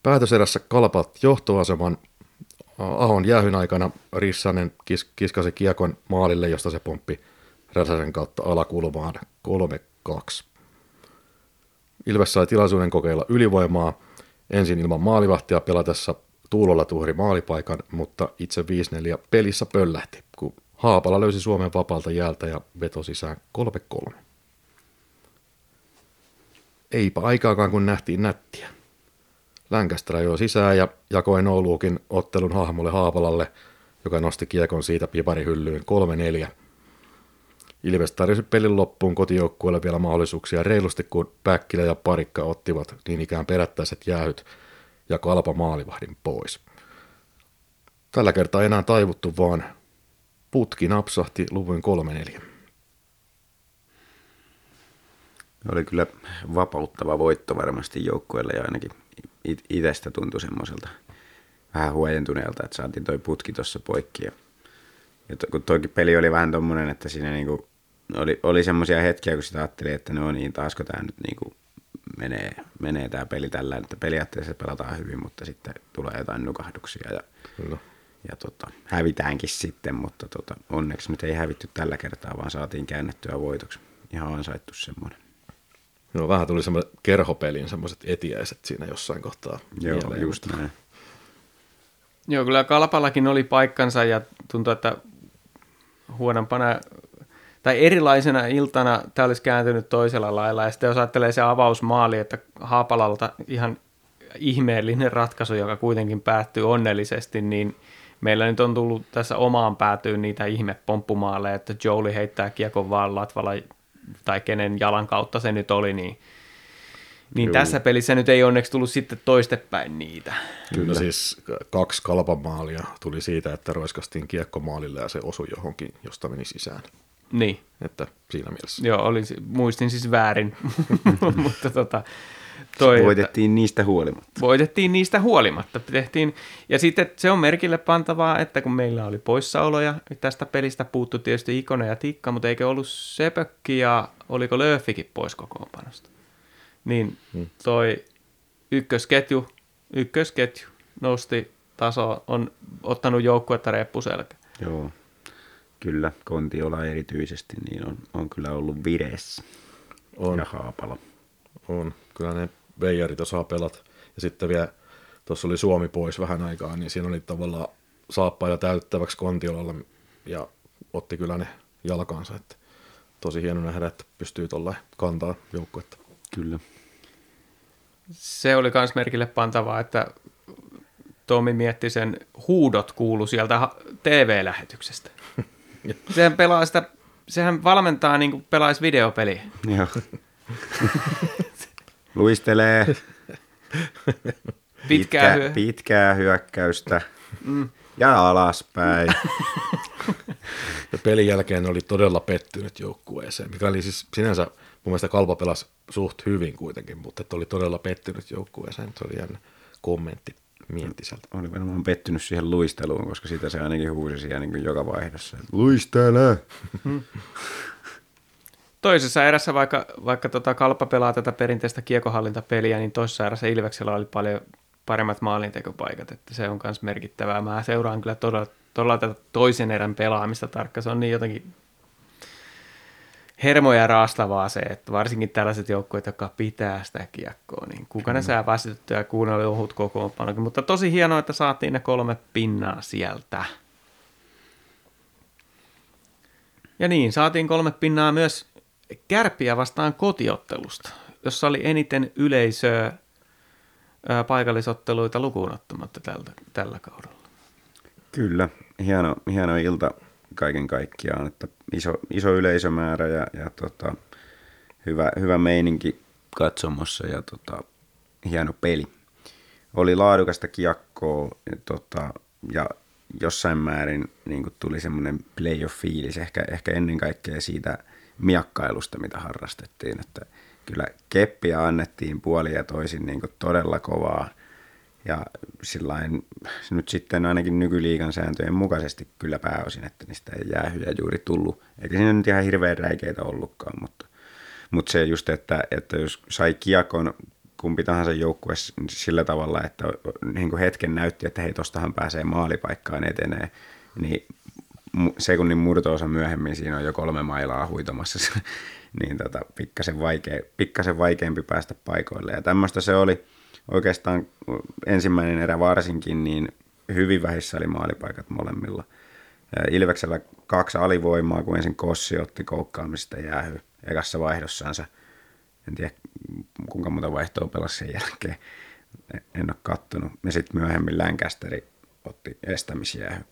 Päätöserässä kalpat johtoaseman Ahon jäähyn aikana Rissanen kis- kiskasi kiekon maalille, josta se pomppi Räsäsen kautta alakulmaan 3-2. Ilves sai tilaisuuden kokeilla ylivoimaa ensin ilman maalivahtia pelatessa Tuulolla tuhri maalipaikan, mutta itse 5-4 pelissä pöllähti, kun Haapala löysi Suomen vapaalta jäältä ja veto sisään 3-3 eipä aikaakaan kun nähtiin nättiä. Länkästä jo sisään ja jakoi Ouluukin ottelun hahmolle Haapalalle, joka nosti kiekon siitä piparihyllyyn 3-4. Ilves tarjosi pelin loppuun kotijoukkueelle vielä mahdollisuuksia reilusti, kun Päkkilä ja Parikka ottivat niin ikään perättäiset jäähyt ja kalpa maalivahdin pois. Tällä kertaa enää taivuttu, vaan putki napsahti luvun 3-4. Oli kyllä vapauttava voitto varmasti joukkueelle ja ainakin itsestä tuntui semmoiselta vähän huojentuneelta, että saatiin toi putki tuossa poikki. Ja, ja to, kun toikin peli oli vähän tommonen, että siinä niinku oli, oli semmoisia hetkiä, kun sitä ajatteli, että no niin, taasko tämä nyt niinku menee, menee tämä peli tällä, että periaatteessa pelataan hyvin, mutta sitten tulee jotain nukahduksia ja, no. ja tota, hävitäänkin sitten, mutta tota, onneksi nyt ei hävitty tällä kertaa, vaan saatiin käännettyä voitoksi. Ihan ansaittu semmoinen. No vähän tuli semmoinen kerhopelin semmoiset etiäiset siinä jossain kohtaa. Joo, mieleen, just näin. Joo, kyllä Kalpallakin oli paikkansa ja tuntui, että huonompana tai erilaisena iltana tämä olisi kääntynyt toisella lailla. Ja sitten jos ajattelee se avausmaali, että Haapalalta ihan ihmeellinen ratkaisu, joka kuitenkin päättyy onnellisesti, niin meillä nyt on tullut tässä omaan päätyyn niitä ihmepompumaaleja, että Jolie heittää kiekon vaan Latvala tai kenen jalan kautta se nyt oli, niin, niin tässä pelissä nyt ei onneksi tullut sitten toistepäin niitä. Kyllä siis kaksi kalpamaalia tuli siitä, että roiskastiin kiekko maalille ja se osui johonkin, josta meni sisään. Niin. Että siinä mielessä. Joo, oli, muistin siis väärin, mutta tota, toi, voitettiin että, niistä huolimatta. Voitettiin niistä huolimatta. Tehtiin, ja sitten se on merkille pantavaa, että kun meillä oli poissaoloja, tästä pelistä puuttu tietysti Ikone ja Tikka, mutta eikö ollut Sepökki ja oliko Lööfikin pois kokoonpanosta? Niin hmm. toi ykkösketju, ykkösketju nosti taso, on ottanut joukkuetta reppuselkä. Joo, kyllä. Kontiola erityisesti niin on, on kyllä ollut vireessä. On. Ja Haapala. On. Kyllä ne veijarit osaa pelata. Ja sitten vielä tuossa oli Suomi pois vähän aikaa, niin siinä oli tavallaan saappailla täyttäväksi Kontiolalla ja otti kyllä ne jalkansa. Että tosi hieno nähdä, että pystyy tuolla kantaa joukkuetta. Kyllä. Se oli myös merkille pantavaa, että Tomi mietti sen huudot kuulu sieltä TV-lähetyksestä. Sehän pelaa sitä, sehän valmentaa niin kuin pelaisi videopeliä. Joo. Luistelee. Pitkää, Pitkä, pitkää hyökkäystä mm. ja alaspäin. Ja pelin jälkeen ne oli todella pettynyt joukkueeseen, mikä oli siis sinänsä mun mielestä Kalpa pelasi suht hyvin kuitenkin, mutta että oli todella pettynyt joukkueeseen. Se oli jännä kommentti Miettiseltä. Oli varmaan pettynyt siihen luisteluun, koska sitä se ainakin huusi siellä niin joka vaiheessa. Luistele! Toisessa erässä, vaikka, vaikka tota Kalpa pelaa tätä perinteistä kiekohallintapeliä, niin toisessa erässä Ilveksellä oli paljon paremmat maalintekopaikat, että se on myös merkittävää. Mä seuraan kyllä todella, todella tätä toisen erän pelaamista tarkka. Se on niin jotenkin hermoja raastavaa se, että varsinkin tällaiset joukkueet, jotka pitää sitä kiekkoa, niin kuka ne sää väsytettyä ja kuunnella ohut kokoonpanokin. Mutta tosi hienoa, että saatiin ne kolme pinnaa sieltä. Ja niin, saatiin kolme pinnaa myös kärpiä vastaan kotiottelusta, jossa oli eniten yleisöä ää, paikallisotteluita lukuun ottamatta tältä, tällä kaudella. Kyllä, hieno, hieno ilta kaiken kaikkiaan, että iso, iso yleisömäärä ja, ja tota, hyvä, hyvä meininki katsomossa ja tota, hieno peli. Oli laadukasta kiekkoa ja, tota, ja jossain määrin niin tuli semmoinen playoff-fiilis, ehkä, ehkä ennen kaikkea siitä miakkailusta, mitä harrastettiin. Että kyllä keppiä annettiin puoli ja toisin niin todella kovaa – ja sillain, nyt sitten ainakin nykyliigan sääntöjen mukaisesti kyllä pääosin, että niistä ei jäähyjä juuri tullut. Eikä siinä nyt ihan hirveän räikeitä ollutkaan, mutta, mutta se just, että, että jos sai kiekon kumpi tahansa joukkue sillä tavalla, että niin kuin hetken näytti, että hei, tostahan pääsee maalipaikkaan etenee, niin sekunnin murtoosa myöhemmin siinä on jo kolme mailaa huitomassa, niin tota, pikkasen, vaikea, pikkasen vaikeampi päästä paikoille. Ja tämmöistä se oli oikeastaan ensimmäinen erä varsinkin, niin hyvin vähissä oli maalipaikat molemmilla. Ilveksellä kaksi alivoimaa, kun ensin Kossi otti koukkaamista jäähy ekassa vaihdossansa. En tiedä, kuinka monta vaihtoa pelasi sen jälkeen. En ole kattonut. Ja sitten myöhemmin Länkästeri otti estämisjäähy.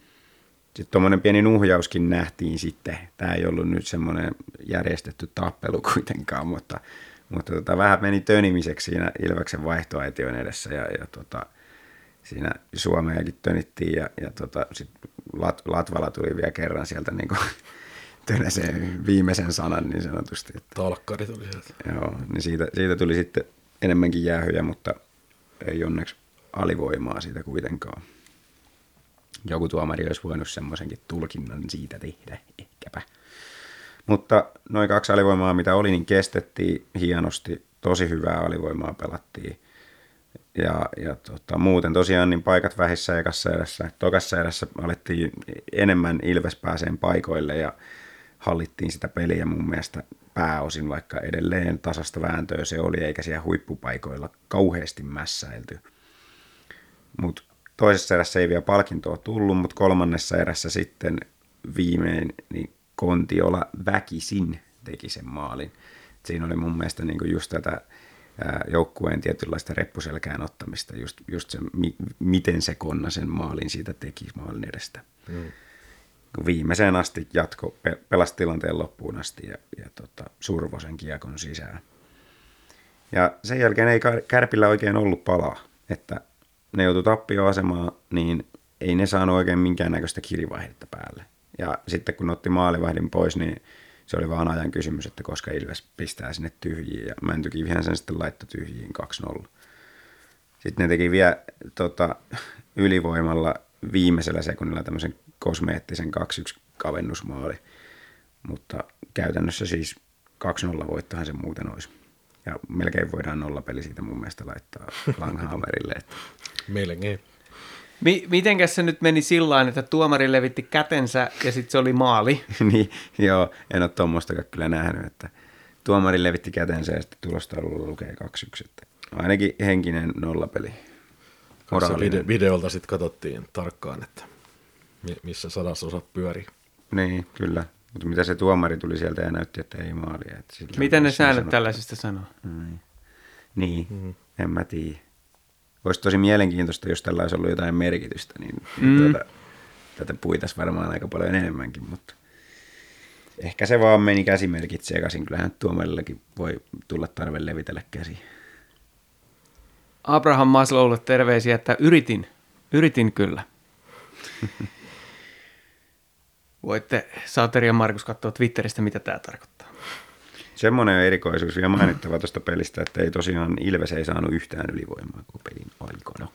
Sitten tuommoinen pieni nuhjauskin nähtiin sitten. Tämä ei ollut nyt semmoinen järjestetty tappelu kuitenkaan, mutta mutta tota, vähän meni tönimiseksi siinä Ilveksen vaihtoaition edessä ja, ja tota, siinä Suomeakin tönittiin ja, ja tota, sit Lat, Latvala tuli vielä kerran sieltä niin tönäseen viimeisen sanan niin sanotusti. Että, Talkkari tuli sieltä. Joo, niin siitä, siitä tuli sitten enemmänkin jäähyjä, mutta ei onneksi alivoimaa siitä kuitenkaan. Joku tuomari olisi voinut semmoisenkin tulkinnan siitä tehdä, ehkäpä. Mutta noin kaksi alivoimaa, mitä oli, niin kestettiin hienosti. Tosi hyvää alivoimaa pelattiin. Ja, ja tota, muuten tosiaan niin paikat vähissä ekassa erässä. Tokassa erässä alettiin enemmän Ilves pääseen paikoille ja hallittiin sitä peliä mun mielestä pääosin, vaikka edelleen tasasta vääntöä se oli, eikä siellä huippupaikoilla kauheasti mässäilty. Mutta toisessa erässä ei vielä palkintoa tullut, mutta kolmannessa erässä sitten viimein niin Kontiola väkisin teki sen maalin. Siinä oli mun mielestä niin just tätä joukkueen tietynlaista reppuselkään ottamista, just, just se, mi, miten se konna sen maalin siitä teki maalin edestä. Mm. Viimeiseen asti jatko, pelasi tilanteen loppuun asti ja, ja tota, survo sen kiekon sisään. Ja sen jälkeen ei Kärpillä oikein ollut palaa, että ne joutui tappioasemaan, niin ei ne saanut oikein minkäännäköistä kirivaihetta päälle. Ja sitten kun otti maalivahdin pois, niin se oli vaan ajan kysymys, että koska Ilves pistää sinne tyhjiin. Ja Mäntykivihän sen sitten laittoi tyhjiin 2-0. Sitten ne teki vielä tota, ylivoimalla viimeisellä sekunnilla tämmöisen kosmeettisen 2-1 kavennusmaali. Mutta käytännössä siis 2-0 voittahan se muuten olisi. Ja melkein voidaan nolla peli siitä mun mielestä laittaa Langhammerille. Että... Melkein. Mi- mitenkäs se nyt meni sillä että tuomari levitti kätensä ja sitten se oli maali? niin, joo, en ole tuommoistakaan kyllä nähnyt, että tuomari levitti kätensä ja sitten tulostaululla lukee 2-1. Että ainakin henkinen nollapeli. Vide- videolta sitten katsottiin tarkkaan, että missä sadasosat pyörii. Niin, kyllä. Mutta mitä se tuomari tuli sieltä ja näytti, että ei maalia. Että Miten ne säännöt tällaisista sanoo? Niin, niin mm. en mä tiedä olisi tosi mielenkiintoista, jos tällä olisi ollut jotain merkitystä, niin, niin mm. tuota, tätä puitaisiin varmaan aika paljon enemmänkin, mutta ehkä se vaan meni käsimerkit sekaisin. Kyllähän tuomarillakin voi tulla tarve levitellä käsi. Abraham Maslowlle terveisiä, että yritin, yritin kyllä. Voitte Saateri ja Markus katsoa Twitteristä, mitä tämä tarkoittaa. Semmoinen erikoisuus vielä mainittava tuosta pelistä, että ei tosiaan Ilves ei saanut yhtään ylivoimaa koko pelin aikana.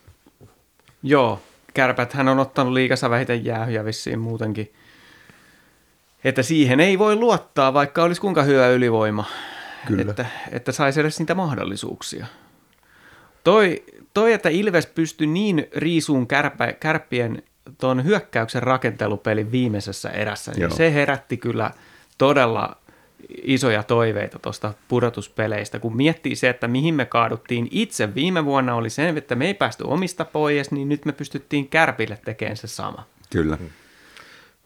Joo, kärpät hän on ottanut liikassa vähiten jäähyjä vissiin muutenkin. Että siihen ei voi luottaa, vaikka olisi kuinka hyvä ylivoima. Kyllä. Että, että saisi edes niitä mahdollisuuksia. Toi, toi että Ilves pystyi niin riisuun kärpä, kärppien tuon hyökkäyksen rakentelupelin viimeisessä erässä, niin Joo. se herätti kyllä todella isoja toiveita tuosta pudotuspeleistä. Kun miettii se, että mihin me kaaduttiin itse viime vuonna, oli se, että me ei päästy omista pois, niin nyt me pystyttiin kärpille tekemään se sama. Kyllä.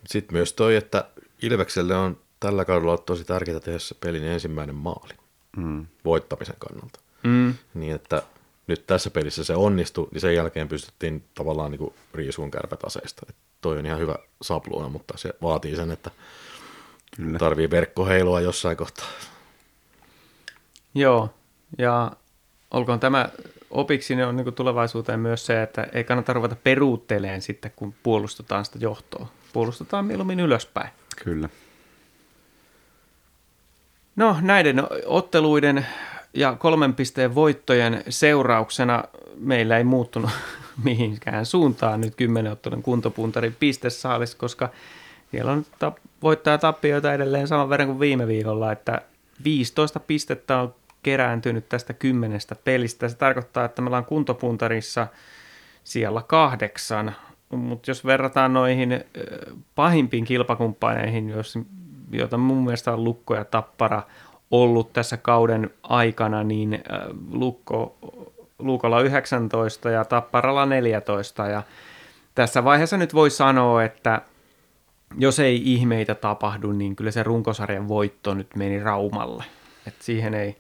Sitten myös toi, että Ilvekselle on tällä kaudella tosi tärkeää tehdä se pelin ensimmäinen maali mm. voittamisen kannalta. Mm. Niin, että nyt tässä pelissä se onnistui, niin sen jälkeen pystyttiin tavallaan niin kuin riisuun kärpätaseista. Et toi on ihan hyvä sapluuna, mutta se vaatii sen, että Kyllä. tarvii verkkoheilua jossain kohtaa. Joo, ja olkoon tämä opiksi niin on niin tulevaisuuteen myös se, että ei kannata ruveta peruutteleen sitten, kun puolustetaan sitä johtoa. Puolustetaan mieluummin ylöspäin. Kyllä. No näiden otteluiden ja kolmen pisteen voittojen seurauksena meillä ei muuttunut mihinkään suuntaan nyt kymmenen ottelun kuntopuntarin pistesaalis, koska siellä on ta- voittaja tappioita edelleen saman verran kuin viime viikolla, että 15 pistettä on kerääntynyt tästä kymmenestä pelistä. Se tarkoittaa, että me ollaan kuntopuntarissa siellä kahdeksan, mutta jos verrataan noihin pahimpiin kilpakumppaneihin, joita mun mielestä on Lukko ja Tappara ollut tässä kauden aikana, niin Lukko, Lukolla 19 ja Tapparalla 14 ja tässä vaiheessa nyt voi sanoa, että jos ei ihmeitä tapahdu, niin kyllä se runkosarjan voitto nyt meni Raumalle. Et siihen ei,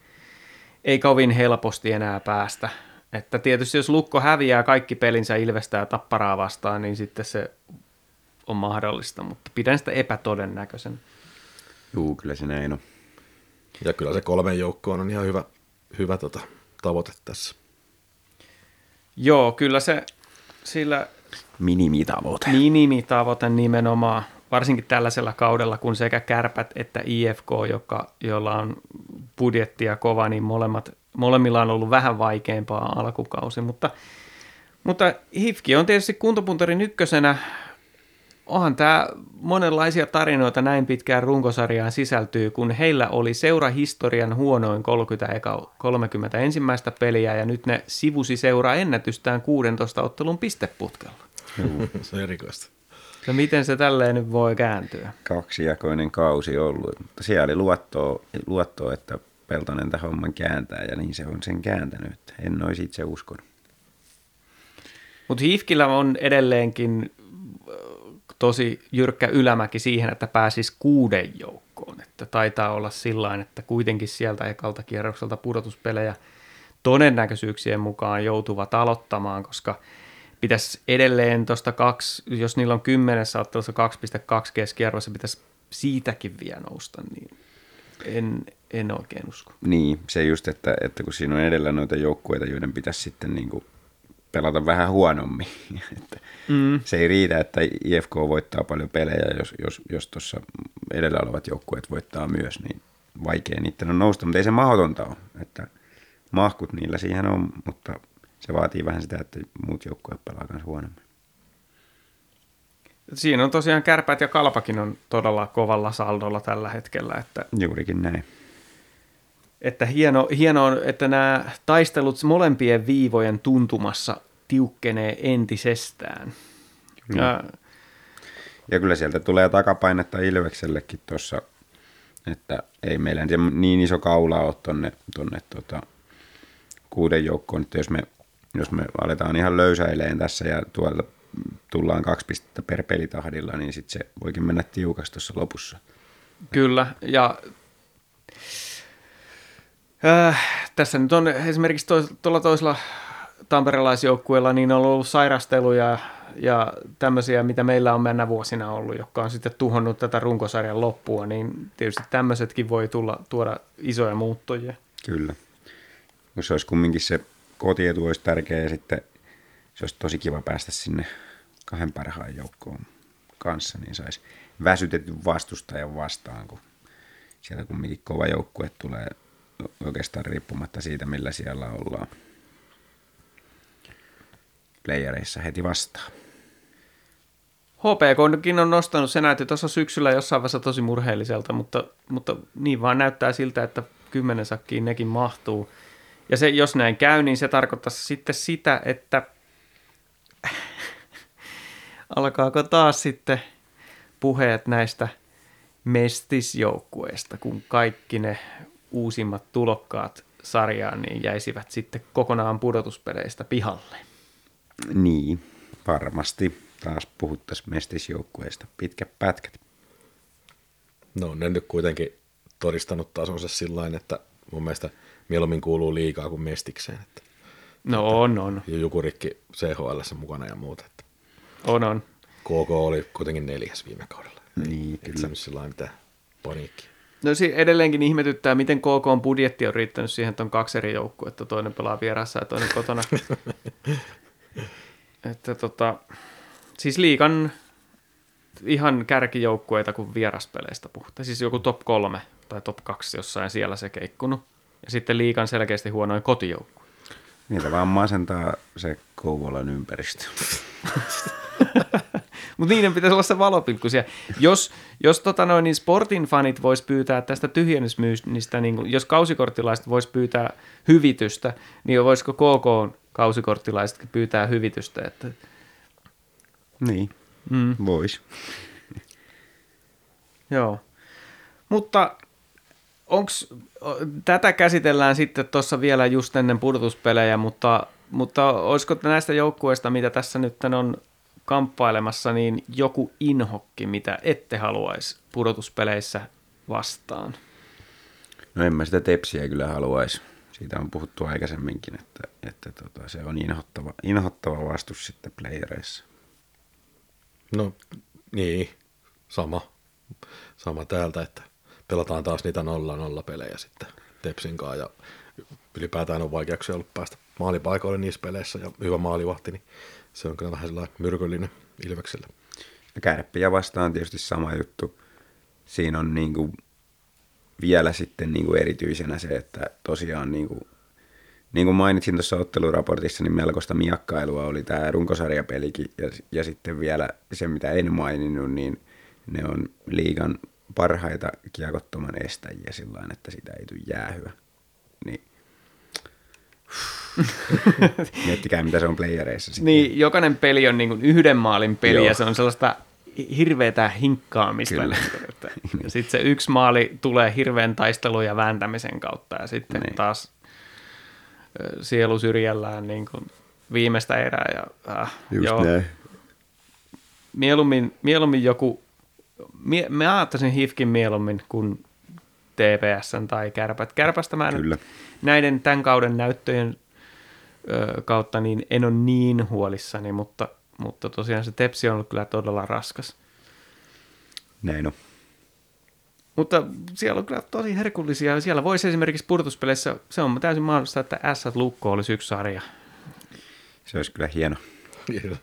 ei kovin helposti enää päästä. Että tietysti jos Lukko häviää kaikki pelinsä Ilvestä ja Tapparaa vastaan, niin sitten se on mahdollista, mutta pidän sitä epätodennäköisen. Juu, kyllä se näin on. Ja kyllä se kolmen joukkoon on ihan hyvä, hyvä tota, tavoite tässä. Joo, kyllä se sillä... Minimitavoite. Minimitavoite nimenomaan varsinkin tällaisella kaudella, kun sekä Kärpät että IFK, joka, jolla on budjettia kova, niin molemmat, molemmilla on ollut vähän vaikeampaa alkukausi, mutta, mutta Hifki on tietysti kuntopuntarin ykkösenä. Onhan tämä monenlaisia tarinoita näin pitkään runkosarjaan sisältyy, kun heillä oli seurahistorian huonoin 30, eka, 30 ensimmäistä peliä ja nyt ne sivusi seuraa ennätystään 16 ottelun pisteputkella. se on erikoista. No miten se tälleen nyt voi kääntyä? Kaksijakoinen kausi ollut, mutta siellä oli luottoa, luottoa että Peltonen tämän homman kääntää ja niin se on sen kääntänyt. En olisi itse uskonut. Mutta Hifkillä on edelleenkin äh, tosi jyrkkä ylämäki siihen, että pääsisi kuuden joukkoon. Että taitaa olla sillä että kuitenkin sieltä ekalta kierrokselta pudotuspelejä todennäköisyyksien mukaan joutuvat aloittamaan, koska – pitäisi edelleen tuosta kaksi, jos niillä on kymmenessä ottelussa 2,2 keskiarvossa, pitäisi siitäkin vielä nousta, niin en, en oikein usko. Niin, se just, että, että kun siinä on edellä noita joukkueita, joiden pitäisi sitten niin kuin pelata vähän huonommin. että mm. Se ei riitä, että IFK voittaa paljon pelejä, jos, jos, jos tuossa edellä olevat joukkueet voittaa myös, niin vaikea niiden on nousta, mutta ei se mahdotonta ole. Että mahkut niillä siihen on, mutta se vaatii vähän sitä, että muut joukkueet pelaa myös huonommin. Siinä on tosiaan kärpät ja kalpakin on todella kovalla saldolla tällä hetkellä. Että, Juurikin näin. Että hieno, hieno on, että nämä taistelut molempien viivojen tuntumassa tiukkenee entisestään. Kyllä. Ja, ja kyllä sieltä tulee takapainetta Ilveksellekin tuossa, että ei meillä niin iso kaula ole tuonne tonne, tota, kuuden joukkoon, että jos me jos me aletaan ihan löysäileen tässä ja tuolta tullaan kaksi pistettä per pelitahdilla, niin sitten se voikin mennä tiukasti tuossa lopussa. Kyllä, ja äh, tässä nyt on esimerkiksi tuolla toisella tamperelaisjoukkueella niin on ollut sairasteluja ja tämmöisiä, mitä meillä on mennä vuosina ollut, jotka on sitten tuhonnut tätä runkosarjan loppua, niin tietysti tämmöisetkin voi tulla, tuoda isoja muuttoja. Kyllä. Jos olisi kumminkin se kotietu olisi tärkeä ja sitten se olisi tosi kiva päästä sinne kahden parhaan joukkoon kanssa, niin saisi väsytetyn vastustajan vastaan, kun siellä kumminkin kova joukkue tulee oikeastaan riippumatta siitä, millä siellä ollaan playereissa heti vastaan. HPKkin on nostanut, se näytti tuossa syksyllä jossain vaiheessa tosi murheelliselta, mutta, mutta niin vaan näyttää siltä, että kymmenen sakkiin nekin mahtuu. Ja se, jos näin käy, niin se tarkoittaisi sitten sitä, että alkaako taas sitten puheet näistä mestisjoukkueista, kun kaikki ne uusimmat tulokkaat sarjaan niin jäisivät sitten kokonaan pudotuspeleistä pihalle. Niin, varmasti taas puhuttaisiin mestisjoukkueista pitkät pätkät. No ne nyt kuitenkin todistanut tasonsa sillä että mun mielestä mieluummin kuuluu liikaa kuin mestikseen. Että, no on, on. Ja Jukurikki CHL mukana ja muuta. Että on, on. KK oli kuitenkin neljäs viime kaudella. Niin, Et kyllä. sillä lailla mitään paniikki. No si- edelleenkin ihmetyttää, miten KK on budjetti on riittänyt siihen, että on kaksi eri joukkoa, että toinen pelaa vieressä ja toinen kotona. että tota, siis liikan ihan kärkijoukkueita kuin vieraspeleistä puhutaan. Siis joku top kolme tai top kaksi jossain siellä se keikkunut. Ja sitten liikan selkeästi huonoin kotijoukkue. Niitä vaan masentaa se Kouvolan ympäristö. Mutta niiden pitäisi olla se valopilkku siellä. Jos, jos tota noin, niin sportin fanit vois pyytää tästä tyhjennysmyynnistä, niin jos kausikorttilaiset vois pyytää hyvitystä, niin voisiko KK kausikorttilaiset pyytää hyvitystä? Että... Niin, mm. vois. Joo. Mutta onks, tätä käsitellään sitten tuossa vielä just ennen pudotuspelejä, mutta, mutta olisiko näistä joukkueista, mitä tässä nyt on kamppailemassa, niin joku inhokki, mitä ette haluaisi pudotuspeleissä vastaan? No en mä sitä tepsiä kyllä haluaisi. Siitä on puhuttu aikaisemminkin, että, että tota, se on inhottava, inhottava vastus sitten playereissa. No niin, sama. Sama täältä, että pelataan taas niitä nolla-nolla pelejä sitten Tepsin kanssa ja ylipäätään on vaikeuksia ollut päästä maalipaikoille niissä peleissä ja hyvä maalivahti, niin se on kyllä vähän sellainen myrkyllinen Ilvekselle. Ja kärppiä vastaan tietysti sama juttu. Siinä on niin kuin vielä sitten niin kuin erityisenä se, että tosiaan niin kuin, niin kuin mainitsin tuossa otteluraportissa, niin melkoista miakkailua oli tämä runkosarjapelikin ja, ja sitten vielä se, mitä en maininnut, niin ne on liigan parhaita kiekottoman estäjiä sillä että sitä ei tule jäähyä. Niin Miettikää, mitä se on playereissa. Sitten. Niin, jokainen peli on niin kuin yhden maalin peli Joo. ja se on sellaista hirveätä hinkkaamista. Kyllä. Ja sitten se yksi maali tulee hirveän taistelun ja vääntämisen kautta ja sitten niin. taas sielu syrjällään niin kuin viimeistä erää. Ja, äh, Just joo. näin. Mieluummin, mieluummin joku, mie, mä ajattaisin Hifkin mieluummin kuin TPS tai Kärpät. Kärpästä mä Kyllä. näiden tämän kauden näyttöjen ö, kautta niin en ole niin huolissani, mutta, mutta tosiaan se Tepsi on ollut kyllä todella raskas. Näin on. Mutta siellä on kyllä tosi herkullisia. Siellä voisi esimerkiksi purtuspeleissä, se on täysin mahdollista, että S Lukko olisi yksi sarja. Se olisi kyllä hieno. Hieno.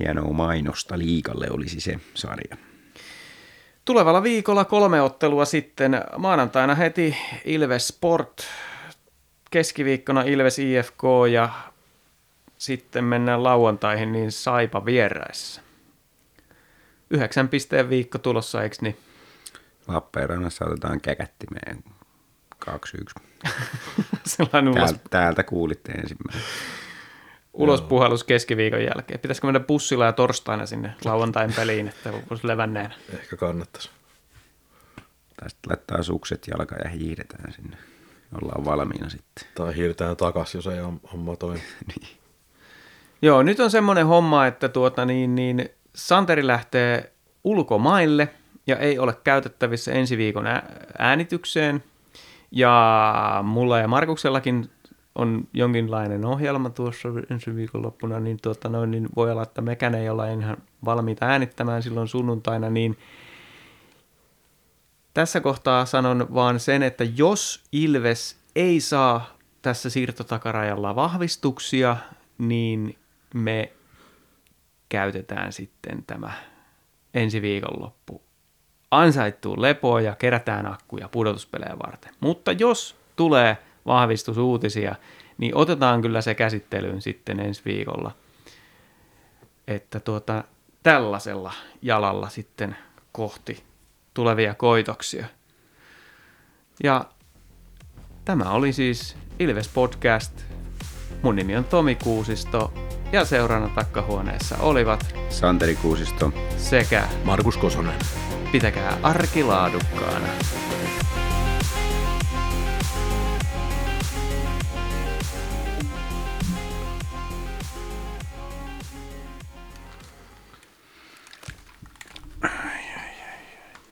Hienoa mainosta liikalle olisi se sarja. Tulevalla viikolla kolme ottelua sitten. Maanantaina heti Ilves Sport, keskiviikkona Ilves IFK ja sitten mennään lauantaihin niin Saipa vieraissa. Yhdeksän pisteen viikko tulossa, eikö niin? Lappeenrannassa otetaan käkättimeen 2-1. Sellainen ulos... täältä, täältä kuulitte ensimmäinen. Ulospuhallus keskiviikon jälkeen. Pitäisikö mennä bussilla ja torstaina sinne lauantain peliin, että voisi levänneen? Ehkä kannattaisi. Tai sitten laittaa sukset jalka ja hiihdetään sinne. Ollaan valmiina sitten. Tai hiihdetään takaisin, jos ei homma toimi. niin. Joo, nyt on semmoinen homma, että tuota, niin, niin Santeri lähtee ulkomaille ja ei ole käytettävissä ensi viikon äänitykseen. Ja mulla ja Markuksellakin on jonkinlainen ohjelma tuossa ensi viikonloppuna, niin, tuota noin, niin voi olla, että mekään ei olla ihan valmiita äänittämään silloin sunnuntaina, niin tässä kohtaa sanon vaan sen, että jos Ilves ei saa tässä siirtotakarajalla vahvistuksia, niin me käytetään sitten tämä ensi viikonloppu ansaittuun lepoon ja kerätään akkuja pudotuspelejä varten. Mutta jos tulee vahvistusuutisia, niin otetaan kyllä se käsittelyyn sitten ensi viikolla. Että tuota, tällaisella jalalla sitten kohti tulevia koitoksia. Ja tämä oli siis Ilves Podcast. Mun nimi on Tomi Kuusisto ja seurana takkahuoneessa olivat Santeri Kuusisto. sekä Markus Kosonen. pitäkää arki laadukkaana.